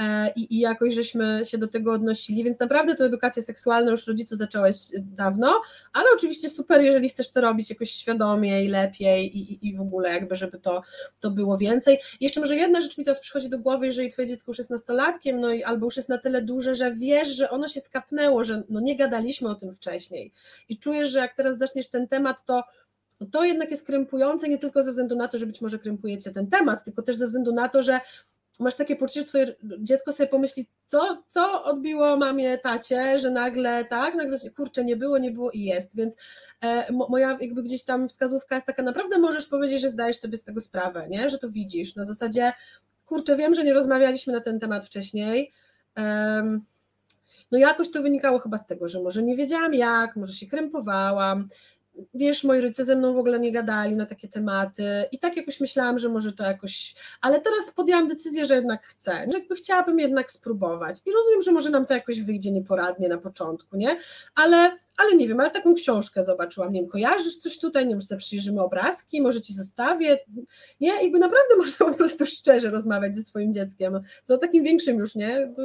Speaker 2: E, i, i jakoś żeśmy się do tego odnosili, więc naprawdę tę edukację seksualną już rodziców zacząłeś dawno, ale oczywiście super, jeżeli chcesz to robić jakoś świadomie i lepiej i, i w ogóle jakby, żeby to, to było więcej. I jeszcze może jedna rzecz mi teraz przychodzi do głowy, jeżeli twoje dziecko już jest nastolatkiem, no i albo już jest na tyle duże, że wiesz, że ono się skapnęło, że no nie gadaliśmy o tym wcześniej i czujesz, że jak teraz zaczniesz ten temat, to to jednak jest krępujące nie tylko ze względu na to, że być może krępujecie ten temat, tylko też ze względu na to, że masz takie poczucie, że twoje dziecko sobie pomyśli, co, co odbiło mamie, tacie, że nagle tak, nagle kurczę, nie było, nie było i jest, więc e, moja jakby gdzieś tam wskazówka jest taka, naprawdę możesz powiedzieć, że zdajesz sobie z tego sprawę, nie, że to widzisz, na zasadzie, kurczę, wiem, że nie rozmawialiśmy na ten temat wcześniej, um, no jakoś to wynikało chyba z tego, że może nie wiedziałam jak, może się krępowałam, wiesz, moi rodzice ze mną w ogóle nie gadali na takie tematy i tak jakoś myślałam, że może to jakoś, ale teraz podjęłam decyzję, że jednak chcę, że jakby chciałabym jednak spróbować. I rozumiem, że może nam to jakoś wyjdzie nieporadnie na początku, nie, ale, ale nie wiem, ale taką książkę zobaczyłam, nie wiem, kojarzysz coś tutaj, nie wiem, że przyjrzymy obrazki, może ci zostawię, nie, jakby naprawdę można po prostu szczerze rozmawiać ze swoim dzieckiem, co takim większym już, nie, to,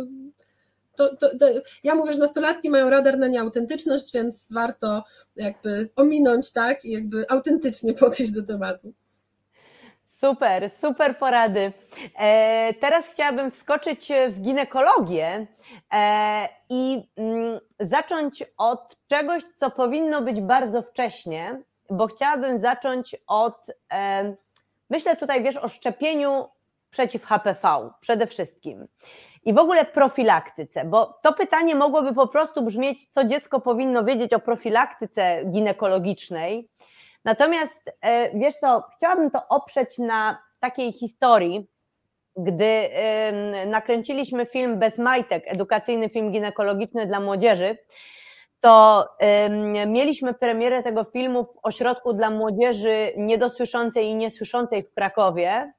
Speaker 2: to, to, to, ja mówię, że nastolatki mają radar na nieautentyczność, więc warto jakby ominąć, tak, i jakby autentycznie podejść do tematu.
Speaker 1: Super, super porady. E, teraz chciałabym wskoczyć w ginekologię e, i mm, zacząć od czegoś, co powinno być bardzo wcześnie, bo chciałabym zacząć od, e, myślę tutaj, wiesz, o szczepieniu przeciw HPV przede wszystkim i w ogóle profilaktyce, bo to pytanie mogłoby po prostu brzmieć, co dziecko powinno wiedzieć o profilaktyce ginekologicznej. Natomiast e, wiesz co, chciałabym to oprzeć na takiej historii, gdy nakręciliśmy film Bez Majtek, edukacyjny film ginekologiczny dla młodzieży, to mieliśmy premierę tego filmu w ośrodku dla młodzieży niedosłyszącej i niesłyszącej w Krakowie.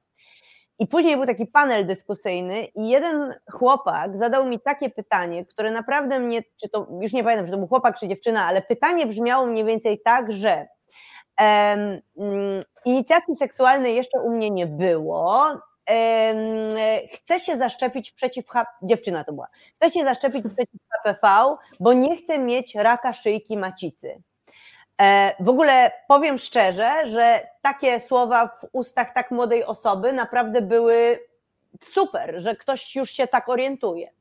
Speaker 1: I później był taki panel dyskusyjny i jeden chłopak zadał mi takie pytanie, które naprawdę mnie, czy to, już nie pamiętam, czy to był chłopak, czy dziewczyna, ale pytanie brzmiało mniej więcej tak, że um, inicjacji seksualnej jeszcze u mnie nie było, um, chcę się zaszczepić przeciw, dziewczyna to była, chcę się zaszczepić przeciw HPV, bo nie chcę mieć raka szyjki macicy. E, w ogóle powiem szczerze, że takie słowa w ustach tak młodej osoby naprawdę były super, że ktoś już się tak orientuje.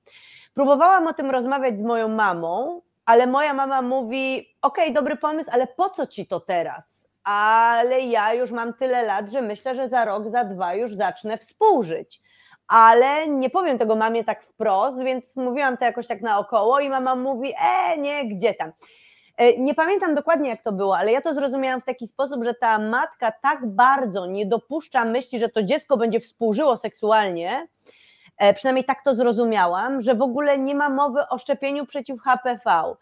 Speaker 1: Próbowałam o tym rozmawiać z moją mamą, ale moja mama mówi: OK, dobry pomysł, ale po co ci to teraz? Ale ja już mam tyle lat, że myślę, że za rok, za dwa już zacznę współżyć. Ale nie powiem tego mamie tak wprost, więc mówiłam to jakoś tak naokoło i mama mówi: E, nie, gdzie tam. E, nie pamiętam dokładnie, jak to było, ale ja to zrozumiałam w taki sposób, że ta matka tak bardzo nie dopuszcza myśli, że to dziecko będzie współżyło seksualnie, e, przynajmniej tak to zrozumiałam, że w ogóle nie ma mowy o szczepieniu przeciw HPV.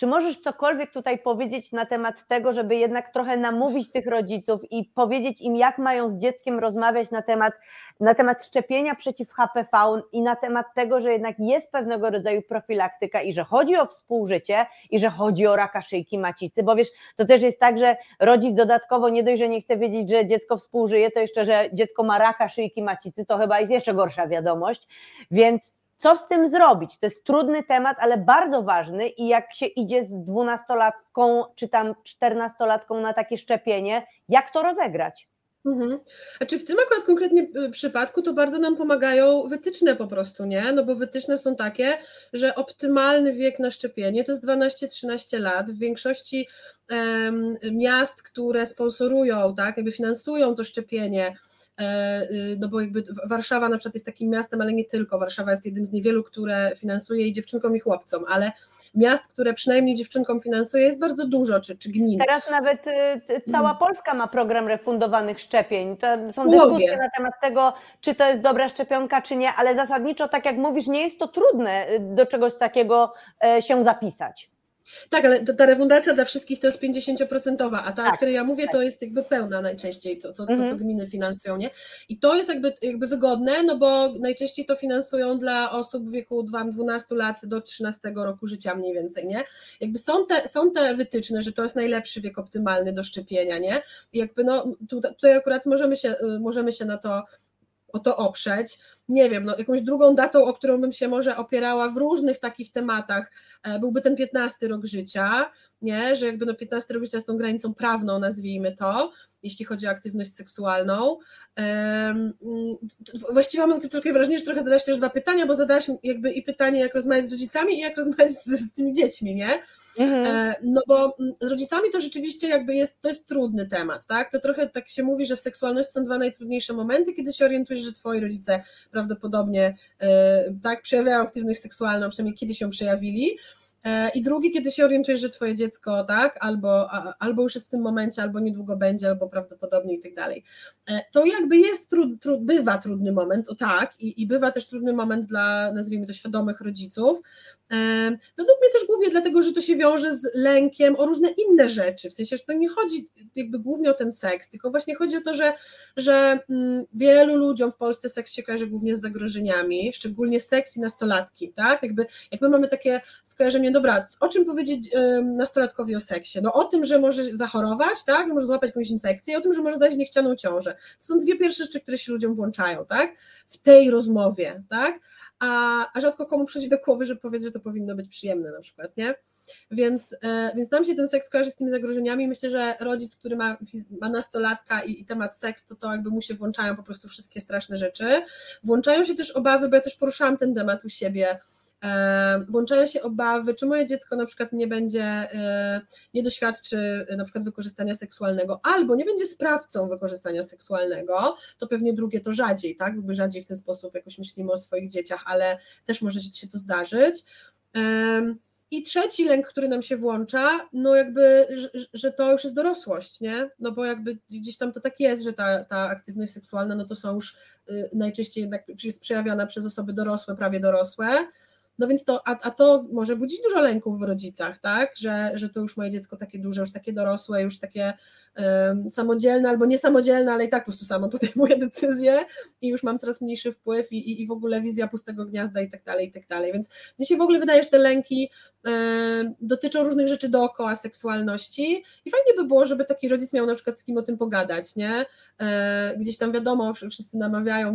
Speaker 1: Czy możesz cokolwiek tutaj powiedzieć na temat tego, żeby jednak trochę namówić tych rodziców i powiedzieć im, jak mają z dzieckiem rozmawiać na temat, na temat szczepienia przeciw HPV i na temat tego, że jednak jest pewnego rodzaju profilaktyka i że chodzi o współżycie i że chodzi o raka szyjki macicy, bo wiesz, to też jest tak, że rodzic dodatkowo nie dość, że nie chce wiedzieć, że dziecko współżyje, to jeszcze, że dziecko ma raka szyjki macicy, to chyba jest jeszcze gorsza wiadomość, więc co z tym zrobić? To jest trudny temat, ale bardzo ważny i jak się idzie z dwunastolatką czy tam czternastolatką na takie szczepienie, jak to rozegrać?
Speaker 2: Mhm. A czy w tym akurat konkretnie y, przypadku to bardzo nam pomagają wytyczne po prostu, nie? No bo wytyczne są takie, że optymalny wiek na szczepienie to jest 12-13 lat. W większości miast, które sponsorują, tak, jakby finansują to szczepienie, no bo jakby Warszawa na przykład jest takim miastem, ale nie tylko, Warszawa jest jednym z niewielu, które finansuje i dziewczynkom i chłopcom, ale miast, które przynajmniej dziewczynkom finansuje jest bardzo dużo, czy, czy gmin.
Speaker 1: Teraz nawet y, cała Polska ma program refundowanych szczepień, to są dyskusje na temat tego, czy to jest dobra szczepionka, czy nie, ale zasadniczo, tak jak mówisz, nie jest to trudne y, do czegoś takiego e, się zapisać.
Speaker 2: Tak, ale ta refundacja dla wszystkich to jest 50%, a ta, tak, o której ja mówię, tak. to jest jakby pełna najczęściej, to, to, to, co mhm. gminy finansują, nie? I to jest jakby, jakby wygodne, no bo najczęściej to finansują dla osób w wieku 12 lat do 13 roku życia mniej więcej, nie? Jakby są te, są te wytyczne, że to jest najlepszy wiek optymalny do szczepienia, nie? I jakby no tutaj akurat możemy się, y, możemy się na to o to oprzeć. nie wiem, no, jakąś drugą datą, o którą bym się może opierała w różnych takich tematach, e, byłby ten 15 rok życia, nie, że jakby no 15 rok życia z tą granicą prawną, nazwijmy to, jeśli chodzi o aktywność seksualną. Um, właściwie mam trochę wrażenie, że trochę zadałaś też dwa pytania, bo zadałaś jakby i pytanie, jak rozmawiać z rodzicami i jak rozmawiać z, z tymi dziećmi, nie? Mhm. E, no bo mm, z rodzicami to rzeczywiście jakby jest, to jest trudny temat, tak? To trochę tak się mówi, że w seksualności są dwa najtrudniejsze momenty, kiedy się orientujesz, że twoi rodzice prawdopodobnie e, tak przejawiają aktywność seksualną, przynajmniej kiedyś ją przejawili, I drugi, kiedy się orientujesz, że twoje dziecko, tak, albo, albo już jest w tym momencie, albo niedługo będzie, albo prawdopodobnie i tak dalej. E, to jakby jest, trud, trud, bywa trudny moment, o tak, i, i bywa też trudny moment dla, nazwijmy to, świadomych rodziców, Według mnie też głównie dlatego, że to się wiąże z lękiem o różne inne rzeczy, w sensie, że to nie chodzi jakby głównie o ten seks, tylko właśnie chodzi o to, że, że mm, wielu ludziom w Polsce seks się kojarzy głównie z zagrożeniami, szczególnie seks i nastolatki, tak? Jakby, jak my mamy takie skojarzenie, dobra, o czym powiedzieć nastolatkowi o seksie? No o tym, że może zachorować, tak? Może złapać jakąś infekcję i o tym, że może zajść niechcianą ciążę. To są dwie pierwsze rzeczy, które się ludziom włączają, tak? W tej rozmowie, tak? A, a rzadko komu przychodzi do głowy, że powiedz, że to powinno być przyjemne na przykład, nie? Więc, e, więc nam się ten seks kojarzy z tymi zagrożeniami. Myślę, że rodzic, który ma, ma nastolatka i, i temat seks, to to jakby mu się włączają po prostu wszystkie straszne rzeczy. Włączają się też obawy, bo ja też poruszałam ten temat u siebie, włączają się obawy, czy moje dziecko na przykład nie będzie, e, nie doświadczy e, na przykład wykorzystania seksualnego, albo nie będzie sprawcą wykorzystania seksualnego, to pewnie drugie to rzadziej, tak? Jakby rzadziej w ten sposób jakoś myślimy o swoich dzieciach, ale też może się to zdarzyć. I trzeci lęk, który nam się włącza, no jakby, że, że, to już jest dorosłość, nie? No bo jakby gdzieś tam to tak jest, że ta, ta aktywność seksualna, no to są już y, najczęściej jednak jest przejawiana przez osoby dorosłe, prawie dorosłe, no więc to, a, a to może budzić dużo lęków w rodzicach, tak? Że, że to już moje dziecko takie duże, już takie dorosłe, już takie um, samodzielne albo niesamodzielne, ale i tak po prostu samo podejmuje decyzje i już mam coraz mniejszy wpływ i, i, i w ogóle wizja pustego gniazda i tak dalej, i tak dalej. Więc mnie się w ogóle wydaje, że te lęki dotyczą różnych rzeczy dookoła seksualności i fajnie by było, żeby taki rodzic miał na przykład z kim o tym pogadać, nie? E, gdzieś tam wiadomo, wszyscy namawiają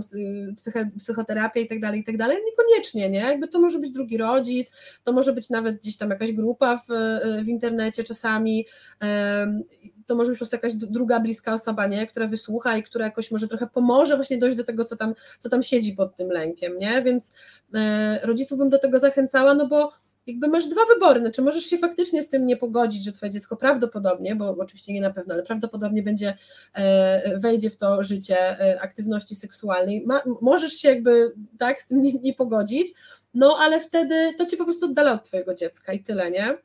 Speaker 2: psyche, psychoterapię i tak dalej, i tak dalej, niekoniecznie, nie? Jakby to może być drugi rodzic, to może być nawet gdzieś tam jakaś grupa w, w internecie czasami, to może być po prostu jakaś druga bliska osoba, nie? która wysłucha i która jakoś może trochę pomoże właśnie dojść do tego, co tam, co tam siedzi pod tym lękiem, nie? Więc e, rodziców bym do tego zachęcała, no bo jakby masz dwa wybory, znaczy możesz się faktycznie z tym nie pogodzić, że twoje dziecko prawdopodobnie, bo oczywiście nie na pewno, ale prawdopodobnie będzie, e, wejdzie w to życie e, aktywności seksualnej, Ma, możesz się jakby tak z tym nie, nie pogodzić, no ale wtedy to cię po prostu oddala od twojego dziecka i tyle, nie?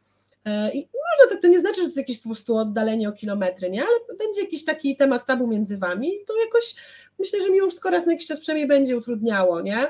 Speaker 2: E, I można tak, to nie znaczy, że to jest jakieś po prostu oddalenie o kilometry, nie? Ale będzie jakiś taki temat tabu między wami to jakoś myślę, że mimo wszystko raz na jakiś czas przynajmniej będzie utrudniało, nie?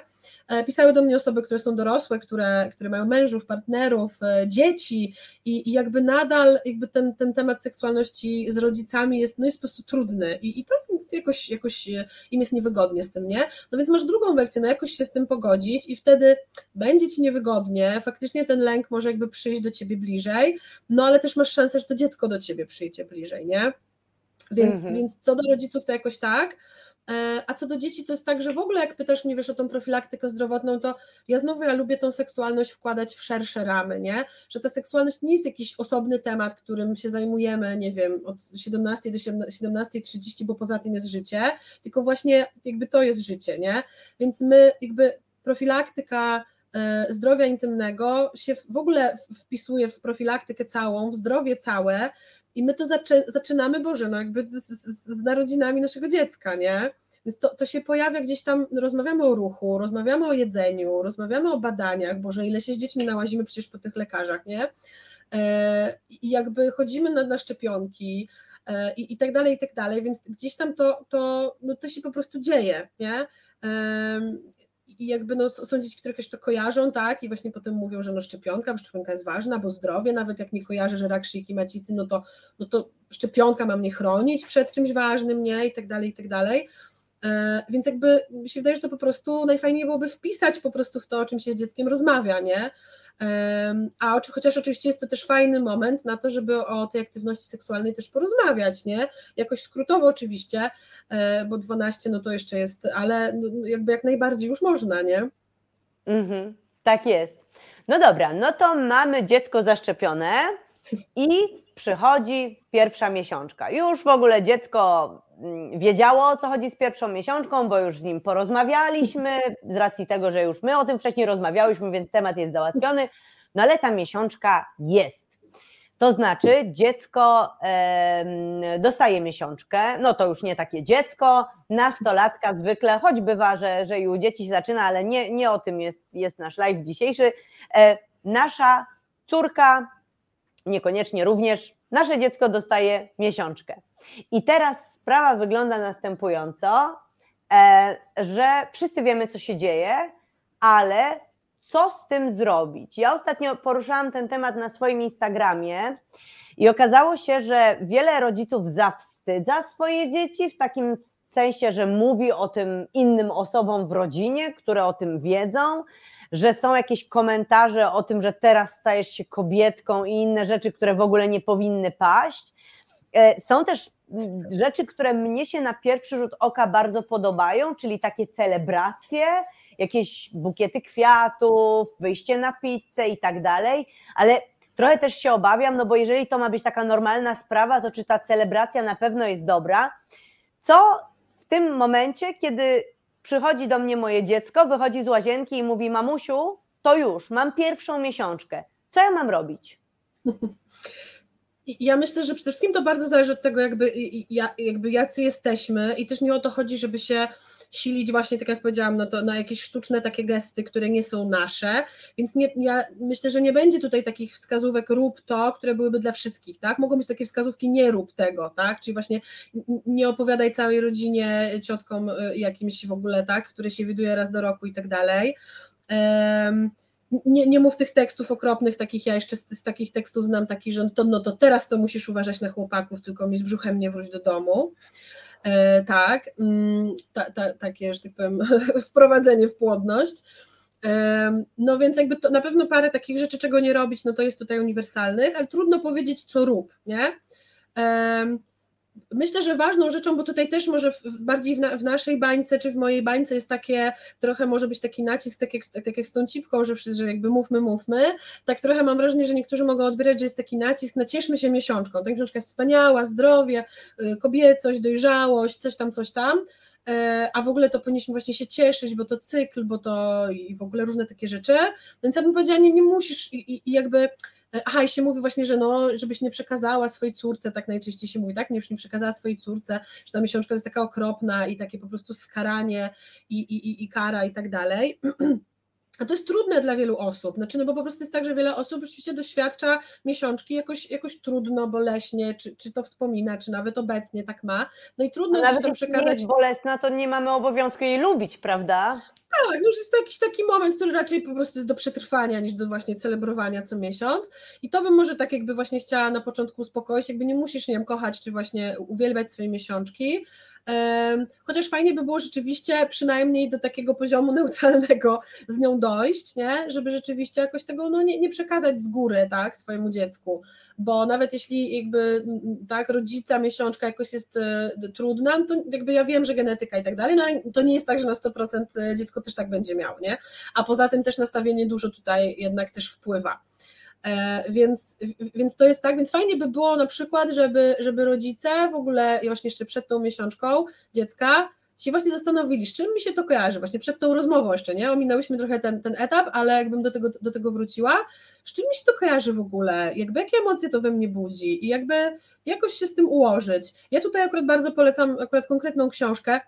Speaker 2: E, pisały do mnie osoby, które są dorosłe, które, które mają mężów, partnerów, e, dzieci i, i jakby nadal jakby ten, ten temat seksualności z rodzicami jest, no jest po prostu trudny i, i to jakoś, jakoś im jest niewygodnie z tym, nie? No więc masz drugą wersję, no jakoś się z tym pogodzić i wtedy będzie ci niewygodnie, faktycznie ten lęk może jakby przyjść do ciebie bliżej, no ale też masz szansę, że to dziecko do ciebie przyjdzie bliżej, nie? Więc, mhm. więc co do rodziców to jakoś tak, E, a co do dzieci, to jest tak, że w ogóle jak pytasz mnie, wiesz, o tą profilaktykę zdrowotną, to ja znowu ja lubię tą seksualność wkładać w szersze ramy, nie? Że ta seksualność nie jest jakiś osobny temat, którym się zajmujemy, nie wiem, od 17 do 17.30, bo poza tym jest życie, tylko właśnie jakby to jest życie, nie? Więc my jakby profilaktyka e, zdrowia intymnego się w ogóle wpisuje w profilaktykę całą, w zdrowie całe, i my to zaczy, zaczynamy, Boże, no jakby z, z, z narodzinami naszego dziecka, nie? Więc to, to się pojawia gdzieś tam, rozmawiamy o ruchu, rozmawiamy o jedzeniu, rozmawiamy o badaniach, Boże, ile się z dziećmi nałazimy przecież po tych lekarzach, nie? E, I jakby chodzimy na, na szczepionki, e, i, i tak dalej, i tak dalej, więc gdzieś tam to, to, no to się po prostu dzieje, nie? I jakby no, są dzieci, które jakoś to kojarzą, tak, i właśnie potem mówią, że no szczepionka, bo szczepionka jest ważna, bo zdrowie, nawet jak nie kojarzę, że rak szyjki macicy, no to, no to szczepionka ma mnie chronić przed czymś ważnym, nie, i tak dalej, i tak dalej. E, więc jakby mi się wydaje, że to po prostu najfajniej byłoby wpisać po prostu w to, o czym się z dzieckiem rozmawia, nie? A chociaż oczywiście jest to też fajny moment na to, żeby o tej aktywności seksualnej też porozmawiać, nie? Jakoś skrótowo oczywiście, bo 12 no to jeszcze jest, ale no, no, jakby jak najbardziej już można, nie?
Speaker 1: Mhm, tak jest. No dobra, no to mamy dziecko zaszczepione i przychodzi pierwsza miesiączka. Już w ogóle dziecko mm, wiedziało o co chodzi z pierwszą miesiączką, bo już z nim porozmawialiśmy, z racji tego, że już my o tym wcześniej rozmawiałyśmy, więc temat jest załatwiony, no ale ta miesiączka jest. To znaczy, dziecko dostaje miesiączkę, no to już nie takie dziecko, nastolatka zwykle, choć bywa, że, że i u dzieci się zaczyna, ale nie, nie o tym jest, jest nasz live dzisiejszy. E, nasza córka, niekoniecznie również, nasze dziecko dostaje miesiączkę. I teraz sprawa wygląda następująco, e, że wszyscy wiemy, co się dzieje, ale co z tym zrobić? Ja ostatnio poruszałam ten temat na swoim Instagramie i okazało się, że wiele rodziców zawstydza swoje dzieci w takim sensie, że mówi o tym innym osobom w rodzinie, które o tym wiedzą, że są jakieś komentarze o tym, że teraz stajesz się kobietką i inne rzeczy, które w ogóle nie powinny paść. E, są też rzeczy, które mnie się na pierwszy rzut oka bardzo podobają, czyli takie celebracje, jakieś bukiety kwiatów, wyjście na pizzę i tak dalej, ale trochę też się obawiam, no bo jeżeli to ma być taka normalna sprawa, to czy ta celebracja na pewno jest dobra? Co w tym momencie, kiedy przychodzi do mnie moje dziecko, wychodzi z łazienki i mówi: Mamusiu, to już, mam pierwszą miesiączkę. Co ja mam robić?
Speaker 2: Ja myślę, że przede wszystkim to bardzo zależy od tego, jakby, jakby jacy jesteśmy, i też nie o to chodzi, żeby się silić właśnie, tak jak powiedziałam, na, to, na jakieś sztuczne takie gesty, które nie są nasze, więc nie, ja myślę, że nie będzie tutaj takich wskazówek rób to, które byłyby dla wszystkich, tak? Mogą być takie wskazówki nie rób tego, tak? Czyli właśnie nie opowiadaj całej rodzinie, ciotkom y, jakimś w ogóle, tak? Które się widuje raz do roku i tak dalej. Um, nie, nie mów tych tekstów okropnych, takich ja jeszcze z, z, takich tekstów znam taki, że to, no to teraz to musisz uważać na chłopaków, tylko mi z brzuchem nie wróć do domu. E, tak, mm, ta, ta, takie, że tak powiem, wprowadzenie w płodność. E, no więc jakby to na pewno parę takich rzeczy, czego nie robić, no to jest tutaj uniwersalnych, ale trudno powiedzieć, co rób, nie? Myślę, że ważną rzeczą, bo tutaj też może w, bardziej w, na, w, naszej bańce czy w mojej bańce jest takie, trochę może być taki nacisk, tak jak, tak jak z tą cipką, że, że jakby mówmy, mówmy. Tak trochę mam wrażenie, że niektórzy mogą odbierać, że jest taki nacisk na cieszmy się miesiączką. Ta miesiączka jest wspaniała, zdrowie, y, kobiecość, dojrzałość, coś tam, coś tam e, a w ogóle to powinniśmy właśnie się cieszyć, bo to cykl, bo to i w ogóle różne takie rzeczy. Więc ja bym powiedziała, nie, nie musisz i, i jakby Aha, i się mówi właśnie, że no, żebyś nie przekazała swojej córce, tak najczęściej się mówi, tak? Nie, już nie przekazała swojej córce, że ta miesiączka jest taka okropna i takie po prostu skaranie i, i, i kara i tak dalej. A to jest trudne dla wielu osób, znaczy, no bo po prostu jest tak, że wiele osób rzeczywiście doświadcza miesiączki jakoś, jakoś trudno, boleśnie, czy, czy to wspomina, czy nawet obecnie tak ma. No i trudno
Speaker 1: nawet to przekazać. Nawet jest bolesna, to nie mamy obowiązku jej lubić, prawda?
Speaker 2: Tak, już jest to jakiś taki moment, który raczej po prostu jest do przetrwania niż do właśnie celebrowania co miesiąc. I to bym może tak jakby właśnie chciała na początku uspokoić, jakby nie musisz, nie wiem, kochać czy właśnie uwielbiać swojej miesiączki, Chociaż fajnie by było rzeczywiście przynajmniej do takiego poziomu neutralnego z nią dojść, nie? żeby rzeczywiście jakoś tego no, nie, nie przekazać z góry tak, swojemu dziecku, bo nawet jeśli jakby tak rodzica miesiączka jakoś jest y, trudna, to jakby ja wiem, że genetyka i tak dalej, no to nie jest tak, że na 100% e, dziecko też tak będzie miał, nie? A poza tym też nastawienie dużo tutaj jednak też wpływa. E, więc, więc to jest tak, więc fajnie by było na przykład, żeby, żeby rodzice w ogóle, właśnie jeszcze przed tą miesiączką dziecka, się właśnie zastanowili, z czym mi się to kojarzy, właśnie przed tą rozmową jeszcze, nie? Ominęłyśmy trochę ten, ten etap, ale jakbym do tego, do tego wróciła, z czym mi się to kojarzy w ogóle, jakby jakie emocje to we mnie budzi i jakby jakoś się z tym ułożyć. Ja tutaj akurat bardzo polecam akurat konkretną książkę,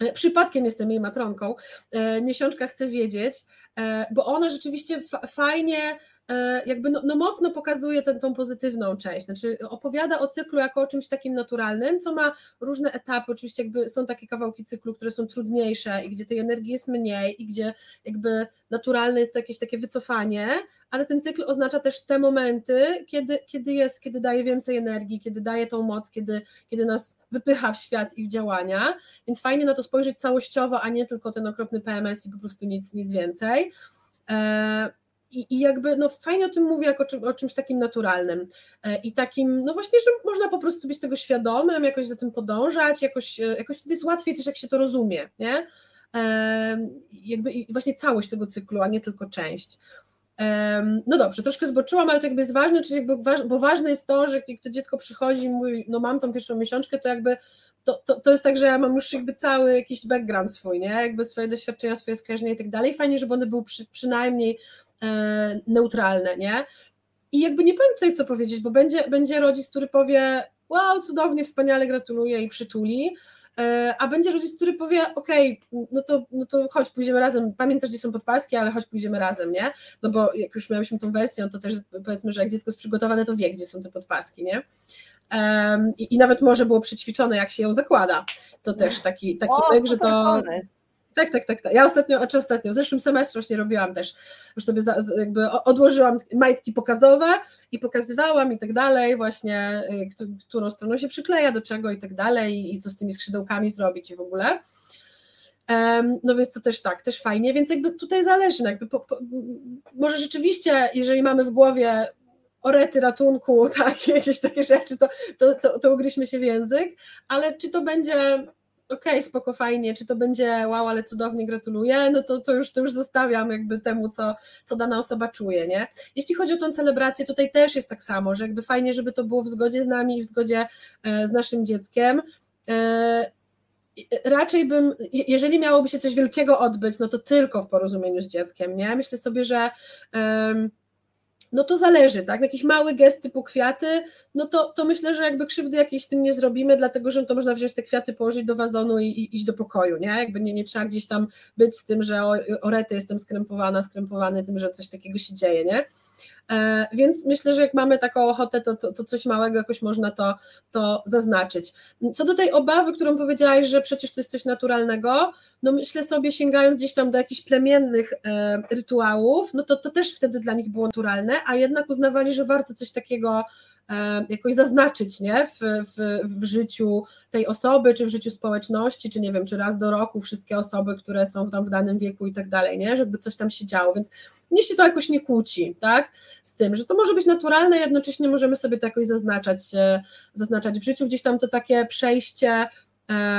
Speaker 2: e, Przypadkiem jestem jej matronką. E, miesiączka chcę wiedzieć, bo ona rzeczywiście fajnie jakby no, no, mocno pokazuje tę tą pozytywną część, znaczy opowiada o cyklu jako o czymś takim naturalnym, co ma różne etapy, oczywiście jakby są takie kawałki cyklu, które są trudniejsze i gdzie tej energii jest mniej i gdzie jakby naturalne jest to jakieś takie wycofanie, ale ten cykl oznacza też te momenty, kiedy, kiedy jest, kiedy daje więcej energii, kiedy daje tą moc, kiedy, kiedy nas wypycha w świat i w działania, więc fajnie na to spojrzeć całościowo, a nie tylko ten okropny PMS i po prostu nic, nic więcej. E, i, I, jakby no fajnie o tym mówię jako czym, o czymś takim naturalnym i takim, no właśnie, że można po prostu być tego świadomym, jakoś za tym podążać, jakoś, jakoś wtedy jest łatwiej też jak się to rozumie, nie? Jakby właśnie całość tego cyklu, a nie tylko część. No dobrze, troszkę zboczyłam, ale to jakby jest ważne, czyli jakby, bo ważne jest to, że jak to dziecko przychodzi i mówi, no mam tą pierwszą miesiączkę, to jakby to, to, to jest tak, że ja mam już jakby cały jakiś background swój, nie? Jakby swoje doświadczenia, swoje skojarzenia i tak dalej. Fajnie, żeby one były przy, przynajmniej e, neutralne, nie? I jakby nie powiem tutaj co powiedzieć, bo będzie, będzie rodzic, który powie wow, cudownie, wspaniale, gratuluję i przytuli, E, a będzie rodzic, który powie, okej, okay, no, to, no to chodź, pójdziemy razem, pamiętasz, gdzie są podpaski, ale chodź, pójdziemy razem, nie? No bo jak już miałyśmy tą wersję, no to też powiedzmy, że jak dziecko jest przygotowane, to wie, gdzie są te podpaski, nie? Um, i, i, nawet może było przećwiczone, jak się ją zakłada. To też taki, taki o, myk, że to... Tak, tak, tak, tak. Ja ostatnio, a czy ostatnio, w zeszłym semestrze właśnie robiłam też, już sobie za, jakby odłożyłam majtki pokazowe i pokazywałam i tak dalej, właśnie, y, którą stroną się przykleja, do czego i tak dalej, i co z tymi skrzydełkami zrobić i w ogóle. No więc to też tak, też fajnie, więc jakby tutaj zależy, no jakby po, po, może rzeczywiście, jeżeli mamy w głowie orety ratunku, tak, jakieś takie rzeczy, to, to, to, to ugryźmy się w język, ale czy to będzie okej, okay, spoko, fajnie, czy to będzie wow, ale cudownie, gratuluję, no to, to, już, to już zostawiam jakby temu, co, co dana osoba czuje, nie? Jeśli chodzi o tą celebrację, tutaj też jest tak samo, że jakby fajnie, żeby to było w zgodzie z nami i w zgodzie e, z naszym dzieckiem. E, raczej bym, jeżeli miałoby się coś wielkiego odbyć, no to tylko w porozumieniu z dzieckiem, nie? Myślę sobie, że no to zależy, tak? Jakiś mały gest typu kwiaty, no to, to myślę, że jakby krzywdy jakiejś z tym nie zrobimy, dlatego że to można wziąć te kwiaty, położyć do wazonu i, i iść do pokoju, nie? Jakby nie, nie trzeba gdzieś tam być z tym, że o, o rety jestem skrępowana, skrępowany tym, że coś takiego się dzieje, nie? E, więc myślę, że jak mamy taką ochotę, to, to, to, coś małego jakoś można to, to zaznaczyć. Co do tej obawy, którą powiedziałaś, że przecież to jest coś naturalnego, no myślę sobie, sięgając gdzieś tam do jakichś plemiennych e, rytuałów, no to to też wtedy dla nich było naturalne, a jednak uznawali, że warto coś takiego jakoś zaznaczyć nie? W, w, w życiu tej osoby, czy w życiu społeczności, czy nie wiem, czy raz do roku wszystkie osoby, które są tam w danym wieku i tak dalej, nie? żeby coś tam się działo, więc mnie się to jakoś nie kłóci, tak, z tym, że to może być naturalne, jednocześnie możemy sobie to jakoś zaznaczać, e, zaznaczać w życiu, gdzieś tam to takie przejście E,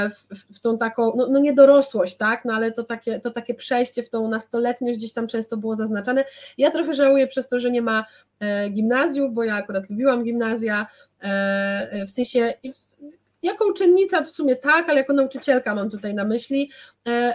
Speaker 2: w, w tą taką, no, no nie dorosłość, tak, no ale to takie, to takie przejście w tą nastoletniość gdzieś tam często było zaznaczane. Ja trochę żałuję przez to, że nie ma e, gimnazjów, bo ja akurat lubiłam gimnazja, e, w sensie jako uczennica w sumie tak, ale jako nauczycielka mam tutaj na myśli.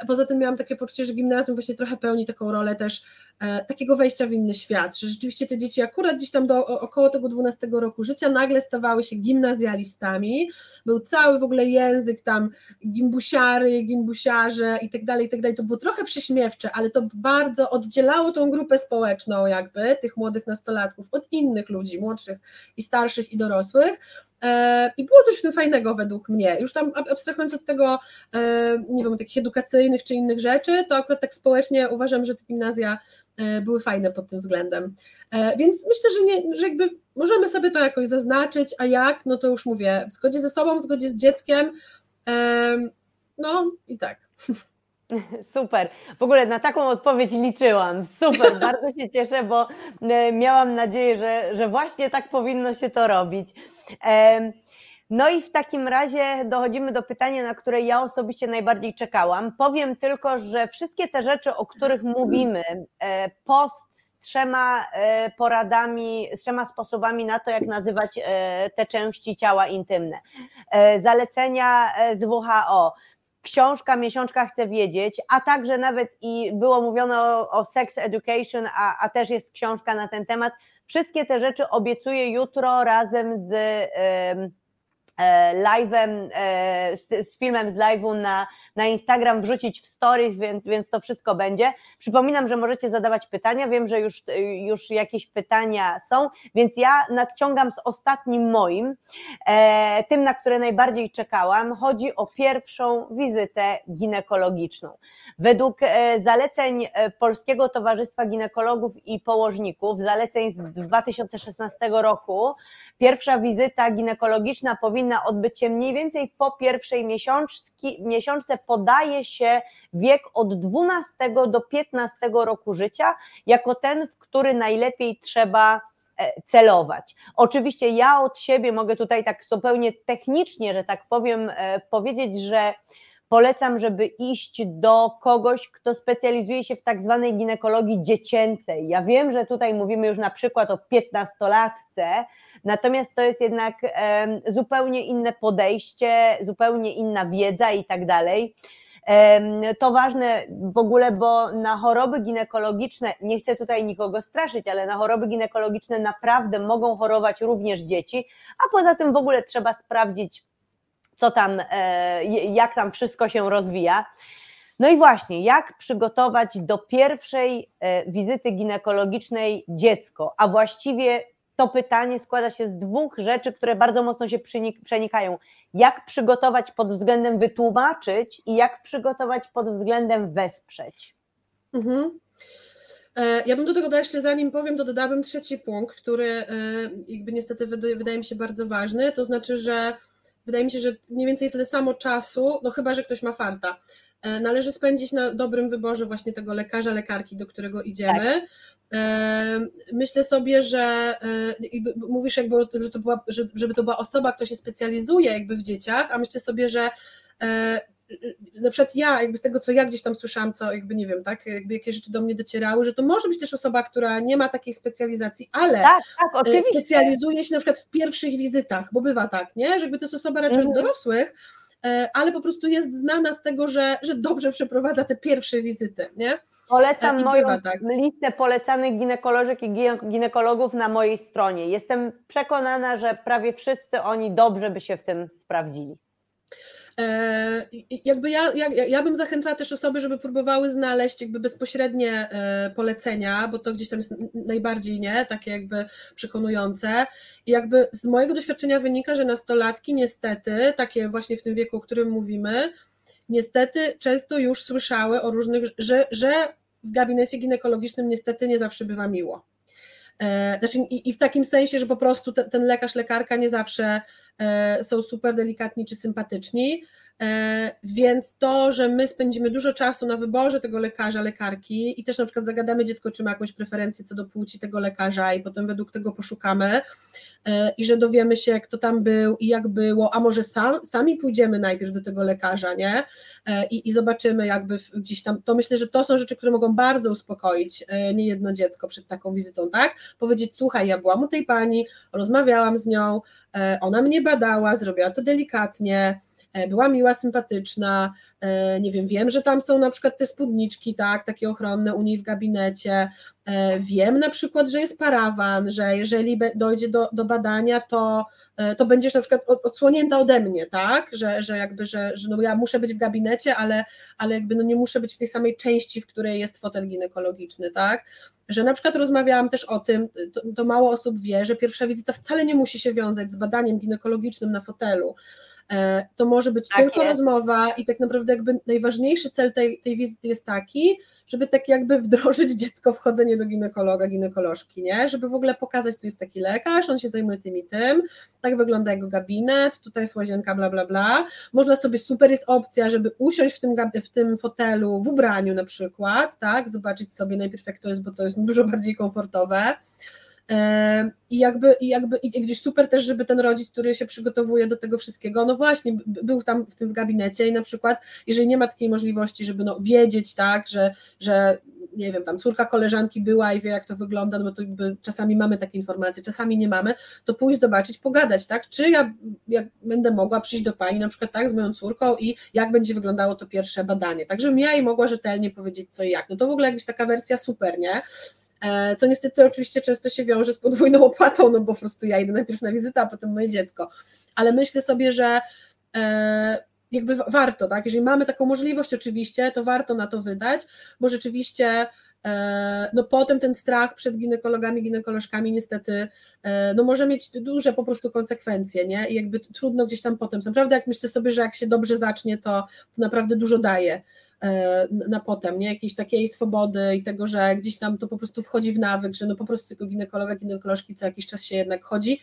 Speaker 2: Poza tym miałam takie poczucie, że gimnazjum właśnie trochę pełni taką rolę też E, takiego wejścia w inny świat, że rzeczywiście te dzieci akurat gdzieś tam do około tego 12 roku życia nagle stawały się gimnazjalistami, był cały w ogóle język tam gimbusiary, gimbusiarze i tak dalej, i tak dalej, to było trochę prześmiewcze, ale to bardzo oddzielało tą grupę społeczną jakby, tych młodych nastolatków od innych ludzi, młodszych i starszych i dorosłych, E, I było coś w tym fajnego według mnie. Już tam abstrahując od tego, e, nie wiem, takich edukacyjnych czy innych rzeczy, to akurat tak społecznie uważam, że te gimnazja e, były fajne pod tym względem. Więc myślę, że, nie, że jakby możemy sobie to jakoś zaznaczyć, a jak, no to już mówię, w zgodzie ze sobą, w zgodzie z dzieckiem, no i tak.
Speaker 1: Super. W ogóle na taką odpowiedź liczyłam. Super, bardzo się cieszę, bo e, miałam nadzieję, że, że właśnie tak powinno się to robić. No i w takim razie dochodzimy do pytania, na które ja osobiście najbardziej czekałam. Powiem tylko, że wszystkie te rzeczy, o których mówimy, e, post z trzema e, poradami, z trzema sposobami na to, jak nazywać te części ciała intymne, zalecenia z WHO, książka, miesiączka chce wiedzieć, a także nawet i było mówione o, o sex education, a, a też jest książka na ten temat. Wszystkie te rzeczy obiecuję jutro razem z. Yy, live'em, e, z, z, filmem z live'u na, na Instagram wrzucić w stories, więc, więc to wszystko będzie. Przypominam, że możecie zadawać pytania, wiem, że już, już jakieś pytania są, więc ja nadciągam z ostatnim moim, e, tym, na które najbardziej czekałam. Chodzi o pierwszą wizytę ginekologiczną. Według zaleceń Polskiego Towarzystwa Ginekologów i Położników, zaleceń z 2016 roku, pierwsza wizyta ginekologiczna powinna na odbycie mniej więcej po pierwszej miesiączki, miesiączce podaje się wiek od 12 do 15 roku życia jako ten, w który najlepiej trzeba e, celować. Oczywiście ja od siebie mogę tutaj tak zupełnie technicznie, że tak powiem, e, powiedzieć, że polecam, żeby iść do kogoś, kto specjalizuje się w tak zwanej ginekologii dziecięcej. Ja wiem, że tutaj mówimy już na przykład o 15-latce, natomiast to jest jednak zupełnie inne podejście, zupełnie inna wiedza i tak dalej. To ważne w ogóle, bo na choroby ginekologiczne, nie chcę tutaj nikogo straszyć, ale na choroby ginekologiczne naprawdę mogą chorować również dzieci, a poza tym w ogóle trzeba sprawdzić co tam, e, jak tam wszystko się rozwija. No i właśnie, jak przygotować do pierwszej e, wizyty ginekologicznej dziecko, a właściwie to pytanie składa się z dwóch rzeczy, które bardzo mocno się przenikają. Jak przygotować pod względem wytłumaczyć i jak przygotować pod względem wesprzeć? Mhm.
Speaker 2: E, ja bym do tego dodała jeszcze, zanim powiem, to dodałabym trzeci punkt, który jakby niestety wydaje mi się bardzo ważny, to znaczy, że wydaje mi się, że mniej więcej tyle samo czasu, no chyba, że ktoś ma farta, e, należy spędzić na dobrym wyborze właśnie tego lekarza, lekarki, do którego idziemy. Tak. E, myślę sobie, że e, mówisz jakby o tym, że to była, żeby to była osoba, która się specjalizuje jakby w dzieciach, a myślę sobie, że na przykład ja, jakby z tego, co ja gdzieś tam słyszałam, co jakby nie wiem, tak, jakby jakie rzeczy do mnie docierały, że to może być też osoba, która nie ma takiej specjalizacji, ale tak, tak, e, specjalizuje się na przykład w pierwszych wizytach, bo bywa tak, nie, że jakby to jest osoba raczej mhm. od dorosłych, e, ale po prostu jest znana z tego, że, że dobrze przeprowadza te pierwsze wizyty, nie?
Speaker 1: Polecam e, moją tak. listę polecanych ginekolożek i ginekologów na mojej stronie. Jestem przekonana, że prawie wszyscy oni dobrze by się w tym sprawdzili.
Speaker 2: E, jakby ja, ja, ja bym zachęcała też osoby, żeby próbowały znaleźć jakby bezpośrednie e, polecenia, bo to gdzieś tam jest najbardziej nie, takie jakby przekonujące. I jakby z mojego doświadczenia wynika, że nastolatki niestety, takie właśnie w tym wieku, o którym mówimy, niestety często już słyszały o różnych, że, że w gabinecie ginekologicznym niestety nie zawsze bywa miło. E, znaczy, i, w takim sensie, że po prostu ten, lekarz, lekarka nie zawsze e, są super delikatni czy sympatyczni. E, więc to, że my spędzimy dużo czasu na wyborze tego lekarza, lekarki i też na przykład zagadamy dziecko, czy ma jakąś preferencję co do płci tego lekarza i potem według tego poszukamy, i że dowiemy się, kto tam był i jak było, a może sam, sami pójdziemy najpierw do tego lekarza, nie? E, I, I zobaczymy jakby gdzieś tam, to myślę, że to są rzeczy, które mogą bardzo uspokoić e, niejedno dziecko przed taką wizytą, tak? Powiedzieć, słuchaj, ja byłam u tej pani, rozmawiałam z nią, ona mnie badała, zrobiła to delikatnie, była miła, sympatyczna, nie wiem, wiem, że tam są na przykład te spódniczki, tak, takie ochronne u niej w gabinecie, E, wiem na przykład, że jest parawan, że jeżeli dojdzie do, do badania, to, e, to będziesz na przykład odsłonięta ode mnie, tak? Że, że jakby, że, że no ja muszę być w gabinecie, ale, ale jakby no nie muszę być w tej samej części, w której jest fotel ginekologiczny, tak? Że na przykład rozmawiałam też o tym, to, to mało osób wie, że pierwsza wizyta wcale nie musi się wiązać z badaniem ginekologicznym na fotelu. E, to może być tak tylko jest. rozmowa i tak naprawdę jakby najważniejszy cel tej, tej wizyty jest taki, żeby tak jakby wdrożyć dziecko w chodzenie do ginekologa, ginekolożki, nie? Żeby w ogóle pokazać, tu jest taki lekarz, on się zajmuje tym i tym, tak wygląda jego gabinet, tutaj jest łazienka, bla, bla, bla. Można sobie, super jest opcja, żeby usiąść w tym, w tym fotelu, w ubraniu na przykład, tak? Zobaczyć sobie najpierw jak to jest, bo to jest dużo bardziej komfortowe. I jakby, i jakby i gdzieś super też, żeby ten rodzic, który się przygotowuje do tego wszystkiego, no właśnie, był tam w tym gabinecie i na przykład, jeżeli nie ma takiej możliwości, żeby no wiedzieć, tak, że, że nie wiem, tam córka koleżanki była i wie, jak to wygląda, no bo to jakby czasami mamy takie informacje, czasami nie mamy, to pójść zobaczyć, pogadać, tak? Czy ja jak będę mogła przyjść do pani na przykład tak z moją córką i jak będzie wyglądało to pierwsze badanie, tak, żebym ja jej mogła rzetelnie powiedzieć co i jak. No to w ogóle jakbyś taka wersja super, nie? E, co niestety oczywiście często się wiąże z podwójną opłatą, no bo po prostu ja idę najpierw na wizytę, a potem moje dziecko. Ale myślę sobie, że e, jakby warto, tak? Jeżeli mamy taką możliwość, oczywiście, to warto na to wydać, bo rzeczywiście e, no potem ten strach przed ginekologami, ginekolożkami niestety no może mieć duże po prostu konsekwencje, nie? I jakby trudno gdzieś tam potem. Naprawdę jak myślę sobie, że jak się dobrze zacznie, to, to naprawdę dużo daje. E, na potem, nie? Jakiejś takiej swobody i tego, że gdzieś tam to po prostu wchodzi w nawyk, że no po prostu tylko ginekologa, ginekolożki co jakiś czas się jednak chodzi,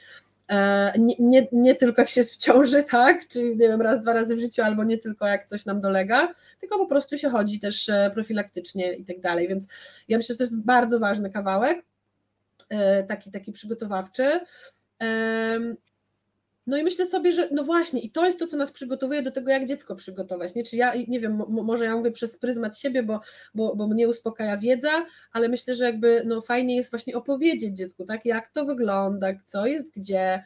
Speaker 2: E, nie, nie, nie, tylko jak się jest w ciąży, tak, czy nie wiem, raz, dwa razy w życiu, albo nie tylko jak coś nam dolega, tylko po prostu się chodzi też e, profilaktycznie i tak dalej, więc ja myślę, że to jest bardzo ważny kawałek, taki, taki przygotowawczy. No i myślę sobie, że no właśnie, i to jest to, co nas przygotowuje do tego, jak dziecko przygotować. Nie? Czy ja, nie wiem, może ja mówię przez pryzmat siebie, bo, bo, bo mnie uspokaja wiedza, ale myślę, że jakby no fajnie jest właśnie opowiedzieć dziecku, tak, jak to wygląda, co jest gdzie,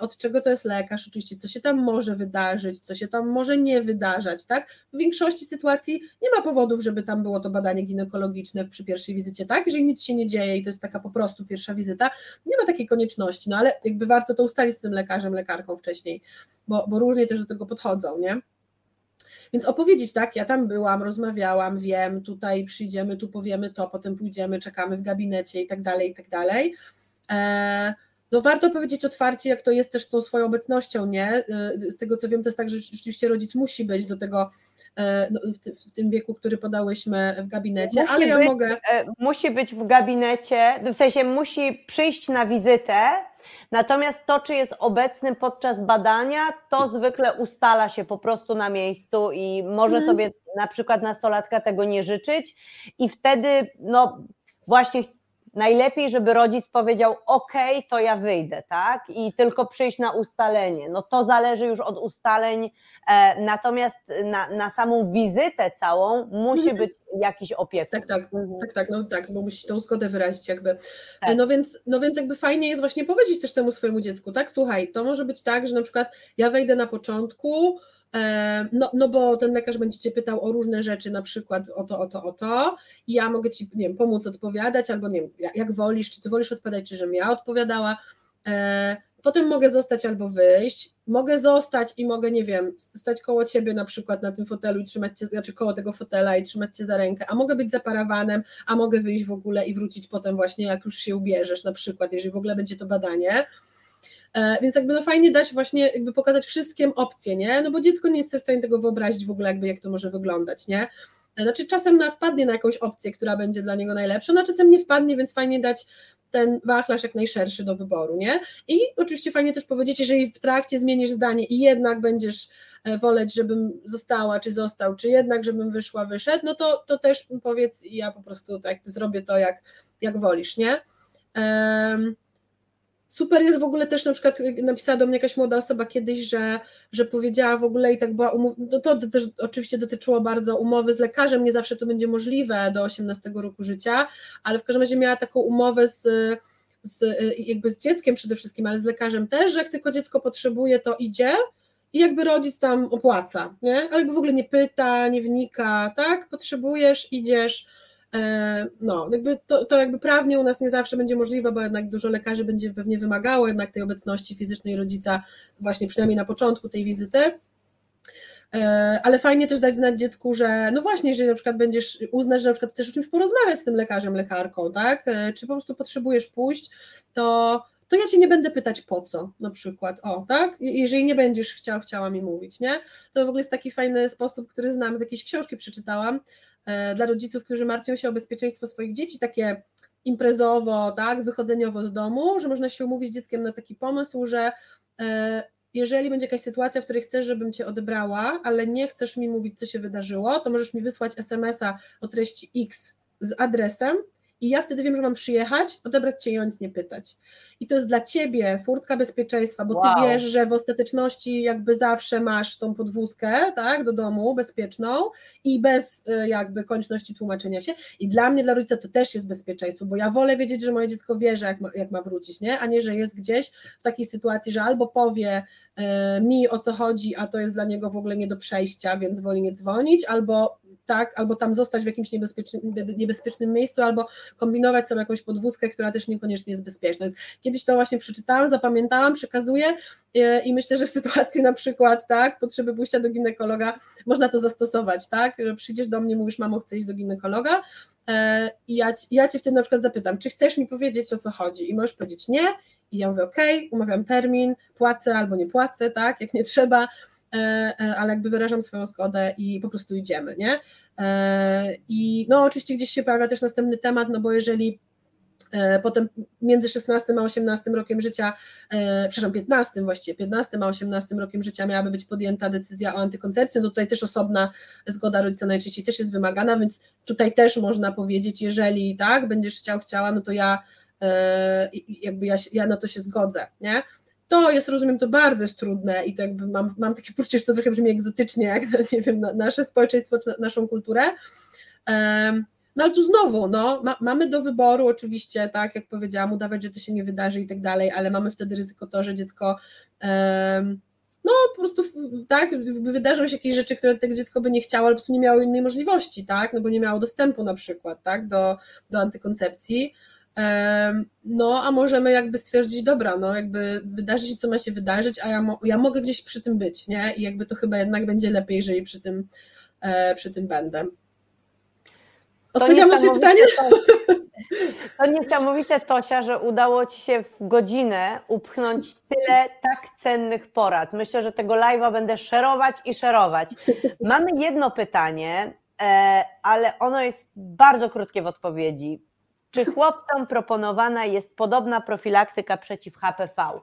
Speaker 2: od czego to jest lekarz, oczywiście, co się tam może wydarzyć, co się tam może nie wydarzać, tak? W większości sytuacji nie ma powodów, żeby tam było to badanie ginekologiczne przy pierwszej wizycie, tak? Jeżeli nic się nie dzieje i to jest taka po prostu pierwsza wizyta, nie ma takiej konieczności, no ale jakby warto to ustalić z tym lekarzem, lekarką wcześniej, bo, bo różnie też do tego podchodzą, nie? Więc opowiedzieć, tak, ja tam byłam, rozmawiałam, wiem, tutaj przyjdziemy, tu powiemy to, potem pójdziemy, czekamy w gabinecie i tak dalej, i tak dalej. Eee, no warto powiedzieć otwarcie, jak to jest też z tą swoją obecnością, nie? Y, z tego co wiem, to jest tak, że rzeczywiście rodzic musi być do tego e, no, w, w, tym wieku, który podałyśmy w gabinecie, musi ale ja
Speaker 1: być,
Speaker 2: mogę.
Speaker 1: E, musi być w gabinecie, w sensie musi przyjść na wizytę, natomiast to, czy jest obecny podczas badania, to zwykle ustala się po prostu na miejscu i może hmm. sobie na przykład nastolatka tego nie życzyć i wtedy, no właśnie najlepiej, żeby rodzic powiedział: OK, to ja wyjdę, tak? I tylko przyjść na ustalenie. No to zależy już od ustaleń, e, natomiast na, na samą wizytę całą musi mhm. być jakiś opiekun.
Speaker 2: Tak, tak, mhm. tak, tak, no tak, bo musi tą zgodę wyrazić, jakby. Tak. No, więc, no więc jakby fajnie jest właśnie powiedzieć też temu swojemu dziecku, tak? Słuchaj, to może być tak, że na przykład ja wejdę na początku, no, no bo ten lekarz będzie cię pytał o różne rzeczy, na przykład o to, o to, o to i ja mogę ci, nie wiem, pomóc odpowiadać, albo nie wiem, jak wolisz, czy ty wolisz odpowiadać, czy żebym ja odpowiadała. E, potem mogę zostać albo wyjść, mogę zostać i mogę, nie wiem, stać koło ciebie na przykład na tym fotelu i trzymać cię, znaczy koło tego fotela i trzymać cię za rękę, a mogę być za parawanem, a mogę wyjść w ogóle i wrócić potem właśnie, jak już się ubierzesz, na przykład, jeżeli w ogóle będzie to badanie. E, więc jakby no fajnie dać właśnie jakby pokazać wszystkim opcje, nie? No bo dziecko nie jest w stanie tego wyobrazić w ogóle jakby jak to może wyglądać, nie? E, znaczy czasem na, wpadnie na jakąś opcję, która będzie dla niego najlepsza, no a czasem nie wpadnie, więc fajnie dać ten wachlarz jak najszerszy do wyboru, nie? I oczywiście fajnie też powiedzieć, jeżeli w trakcie zmienisz zdanie i jednak będziesz e, woleć, żebym została, czy został, czy jednak, żebym wyszła, wyszedł, no to, to też powiedz i ja po prostu tak zrobię to, jak, jak wolisz, nie? Um, Super jest w ogóle też na przykład napisała do mnie jakaś młoda osoba kiedyś, że, że powiedziała w ogóle i tak była umów, no to też oczywiście dotyczyło bardzo umowy z lekarzem, nie zawsze to będzie możliwe do 18 roku życia, ale w każdym razie miała taką umowę z, z y, jakby z dzieckiem przede wszystkim, ale z lekarzem też, że jak tylko dziecko potrzebuje, to idzie i jakby rodzic tam opłaca, nie? Ale jakby w ogóle nie pyta, nie wnika, tak? Potrzebujesz, idziesz, E, no, jakby to, to jakby prawnie u nas nie zawsze będzie możliwe, bo jednak dużo lekarzy będzie pewnie wymagało jednak tej obecności fizycznej rodzica właśnie przynajmniej na początku tej wizyty. E, ale fajnie też dać znać dziecku, że no właśnie, jeżeli na przykład będziesz uznać, że na przykład chcesz o czymś porozmawiać z tym lekarzem, lekarką, tak? E, czy po prostu potrzebujesz pójść, to to ja cię nie będę pytać po co, na przykład, o, tak? Jeżeli nie będziesz chciał, chciała mi mówić, nie? To w ogóle jest taki fajny sposób, który znam, z jakiejś książki przeczytałam, E, dla rodziców, którzy martwią się o bezpieczeństwo swoich dzieci, takie imprezowo, tak, wychodzeniowo z domu, że można się umówić z dzieckiem na taki pomysł, że e, jeżeli będzie jakaś sytuacja, w której chcesz, żebym cię odebrała, ale nie chcesz mi mówić, co się wydarzyło, to możesz mi wysłać SMS-a o treści X z adresem i ja wtedy wiem, że mam przyjechać, odebrać cię i o nic nie pytać. I to jest dla ciebie furtka bezpieczeństwa, bo wow. ty wiesz, że w ostateczności jakby zawsze masz tą podwózkę, tak, do domu bezpieczną i bez y, jakby konieczności tłumaczenia się. I dla mnie, dla rodzica to też jest bezpieczeństwo, bo ja wolę wiedzieć, że moje dziecko wie, że jak ma, jak ma wrócić, nie? A nie, że jest gdzieś w takiej sytuacji, że albo powie mi o co chodzi, a to jest dla niego w ogóle nie do przejścia, więc woli nie dzwonić, albo tak, albo tam zostać w jakimś niebezpiecznym, niebezpiecznym miejscu, albo kombinować sobie jakąś podwózkę, która też niekoniecznie jest bezpieczna. Więc kiedyś to właśnie przeczytałam, zapamiętałam, przekazuję e, i myślę, że w sytuacji na przykład, tak, potrzeby pójścia do ginekologa, można to zastosować, tak, że przyjdziesz do mnie, mówisz, mamo, chcę iść do ginekologa e, i ja, ja cię wtedy na przykład zapytam, czy chcesz mi powiedzieć, o co chodzi i możesz powiedzieć nie i ja mówię, ok, umawiam termin, płacę albo nie płacę, tak, jak nie trzeba, E, e, ale jakby wyrażam swoją zgodę i po prostu idziemy, nie? E, I no oczywiście gdzieś się pojawia też następny temat, no bo jeżeli potem między 16 a 18 rokiem życia, przepraszam, 15 właściwie, 15 a 18 rokiem życia miałaby być podjęta decyzja o antykoncepcji, no tutaj też osobna zgoda rodzica najczęściej też jest wymagana, więc tutaj też można powiedzieć, jeżeli tak, będziesz chciał, chciała, no to ja jakby ja, ja na to się zgodzę, nie? To jest, rozumiem, to bardzo jest trudne i to jakby mam, mam takie poczucie, że to trochę brzmi egzotycznie, jak, nie wiem, na, nasze społeczeństwo, naszą kulturę, no ale tu znowu, no, ma, mamy do wyboru oczywiście, tak jak powiedziałam, udawać, że to się nie wydarzy i tak dalej, ale mamy wtedy ryzyko to, że dziecko no po prostu tak, wydarzą się jakieś rzeczy, które tego dziecko by nie chciało, ale po prostu nie miało innej możliwości, tak, no bo nie miało dostępu na przykład, tak, do, do antykoncepcji, no a możemy jakby stwierdzić, dobra, no jakby wydarzy się, co ma się wydarzyć, a ja, mo ja mogę gdzieś przy tym być, nie, i jakby to chyba jednak będzie lepiej, jeżeli przy tym, e, przy tym będę. Odpowiedziałam na Twoje pytanie?
Speaker 1: To, niesamowite, Tosia, że udało Ci się w godzinę upchnąć tyle tak cennych porad. Myślę, że tego live'a będę szerować i szerować. Mamy jedno pytanie, e, ale ono jest bardzo krótkie w odpowiedzi. Czy chłopcom proponowana jest podobna profilaktyka przeciw HPV?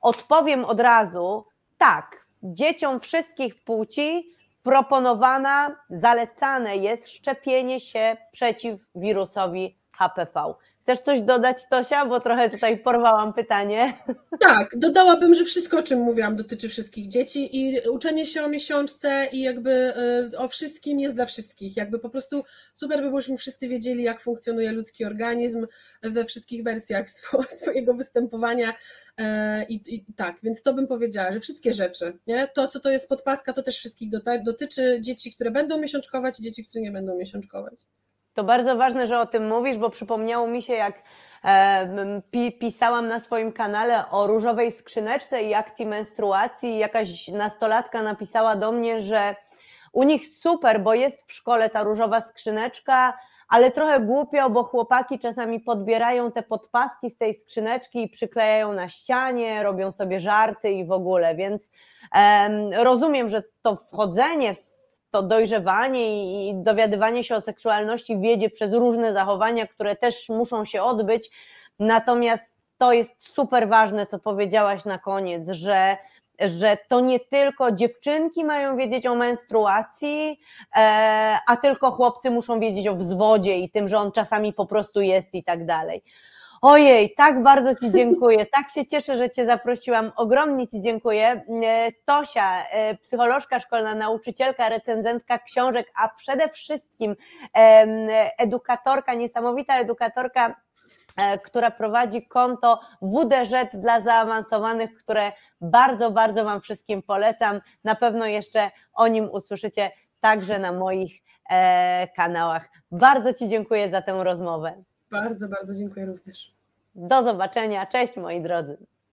Speaker 1: Odpowiem od razu tak. Dzieciom wszystkich płci proponowana, zalecane jest szczepienie się przeciw wirusowi HPV. Chcesz coś dodać, Tosia? Bo trochę tutaj porwałam pytanie.
Speaker 2: Tak, dodałabym, że wszystko, o czym mówiłam, dotyczy wszystkich dzieci i uczenie się o miesiączce i jakby y, o wszystkim jest dla wszystkich. Jakby po prostu super by było, żebyśmy wszyscy wiedzieli, jak funkcjonuje ludzki organizm we wszystkich wersjach swojego występowania. E, I, I, tak, więc to bym powiedziała, że wszystkie rzeczy, nie? To, co to jest podpaska, to też wszystkich dotyczy dzieci, które będą miesiączkować i dzieci, które nie będą miesiączkować.
Speaker 1: To bardzo ważne, że o tym mówisz, bo przypomniało mi się, jak e, pisałam na swoim kanale o różowej skrzyneczce i akcji menstruacji. Jakaś nastolatka napisała do mnie, że u nich super, bo jest w szkole ta różowa skrzyneczka, ale trochę głupio, bo chłopaki czasami podbierają te podpaski z tej skrzyneczki i przyklejają na ścianie, robią sobie żarty i w ogóle, więc um, rozumiem, że to wchodzenie w to dojrzewanie i dowiadywanie się o seksualności wiedzie przez różne zachowania, które też muszą się odbyć. Natomiast to jest super ważne, co powiedziałaś na koniec, że że to nie tylko dziewczynki mają wiedzieć o menstruacji, e, a tylko chłopcy muszą wiedzieć o wzwodzie i tym, że on czasami po prostu jest i tak dalej. Ojej, tak bardzo Ci dziękuję. Tak się cieszę, że Cię zaprosiłam. Ogromnie Ci dziękuję. E, Tosia, e, psycholożka szkolna, nauczycielka, recenzentka książek, a przede wszystkim edukatorka, niesamowita edukatorka e, która prowadzi konto WDŻ dla zaawansowanych, które bardzo, bardzo Wam wszystkim polecam. Na pewno jeszcze o nim usłyszycie także na moich kanałach. Bardzo Ci dziękuję za tę rozmowę.
Speaker 2: Bardzo, bardzo dziękuję również.
Speaker 1: Do zobaczenia. Cześć moi drodzy.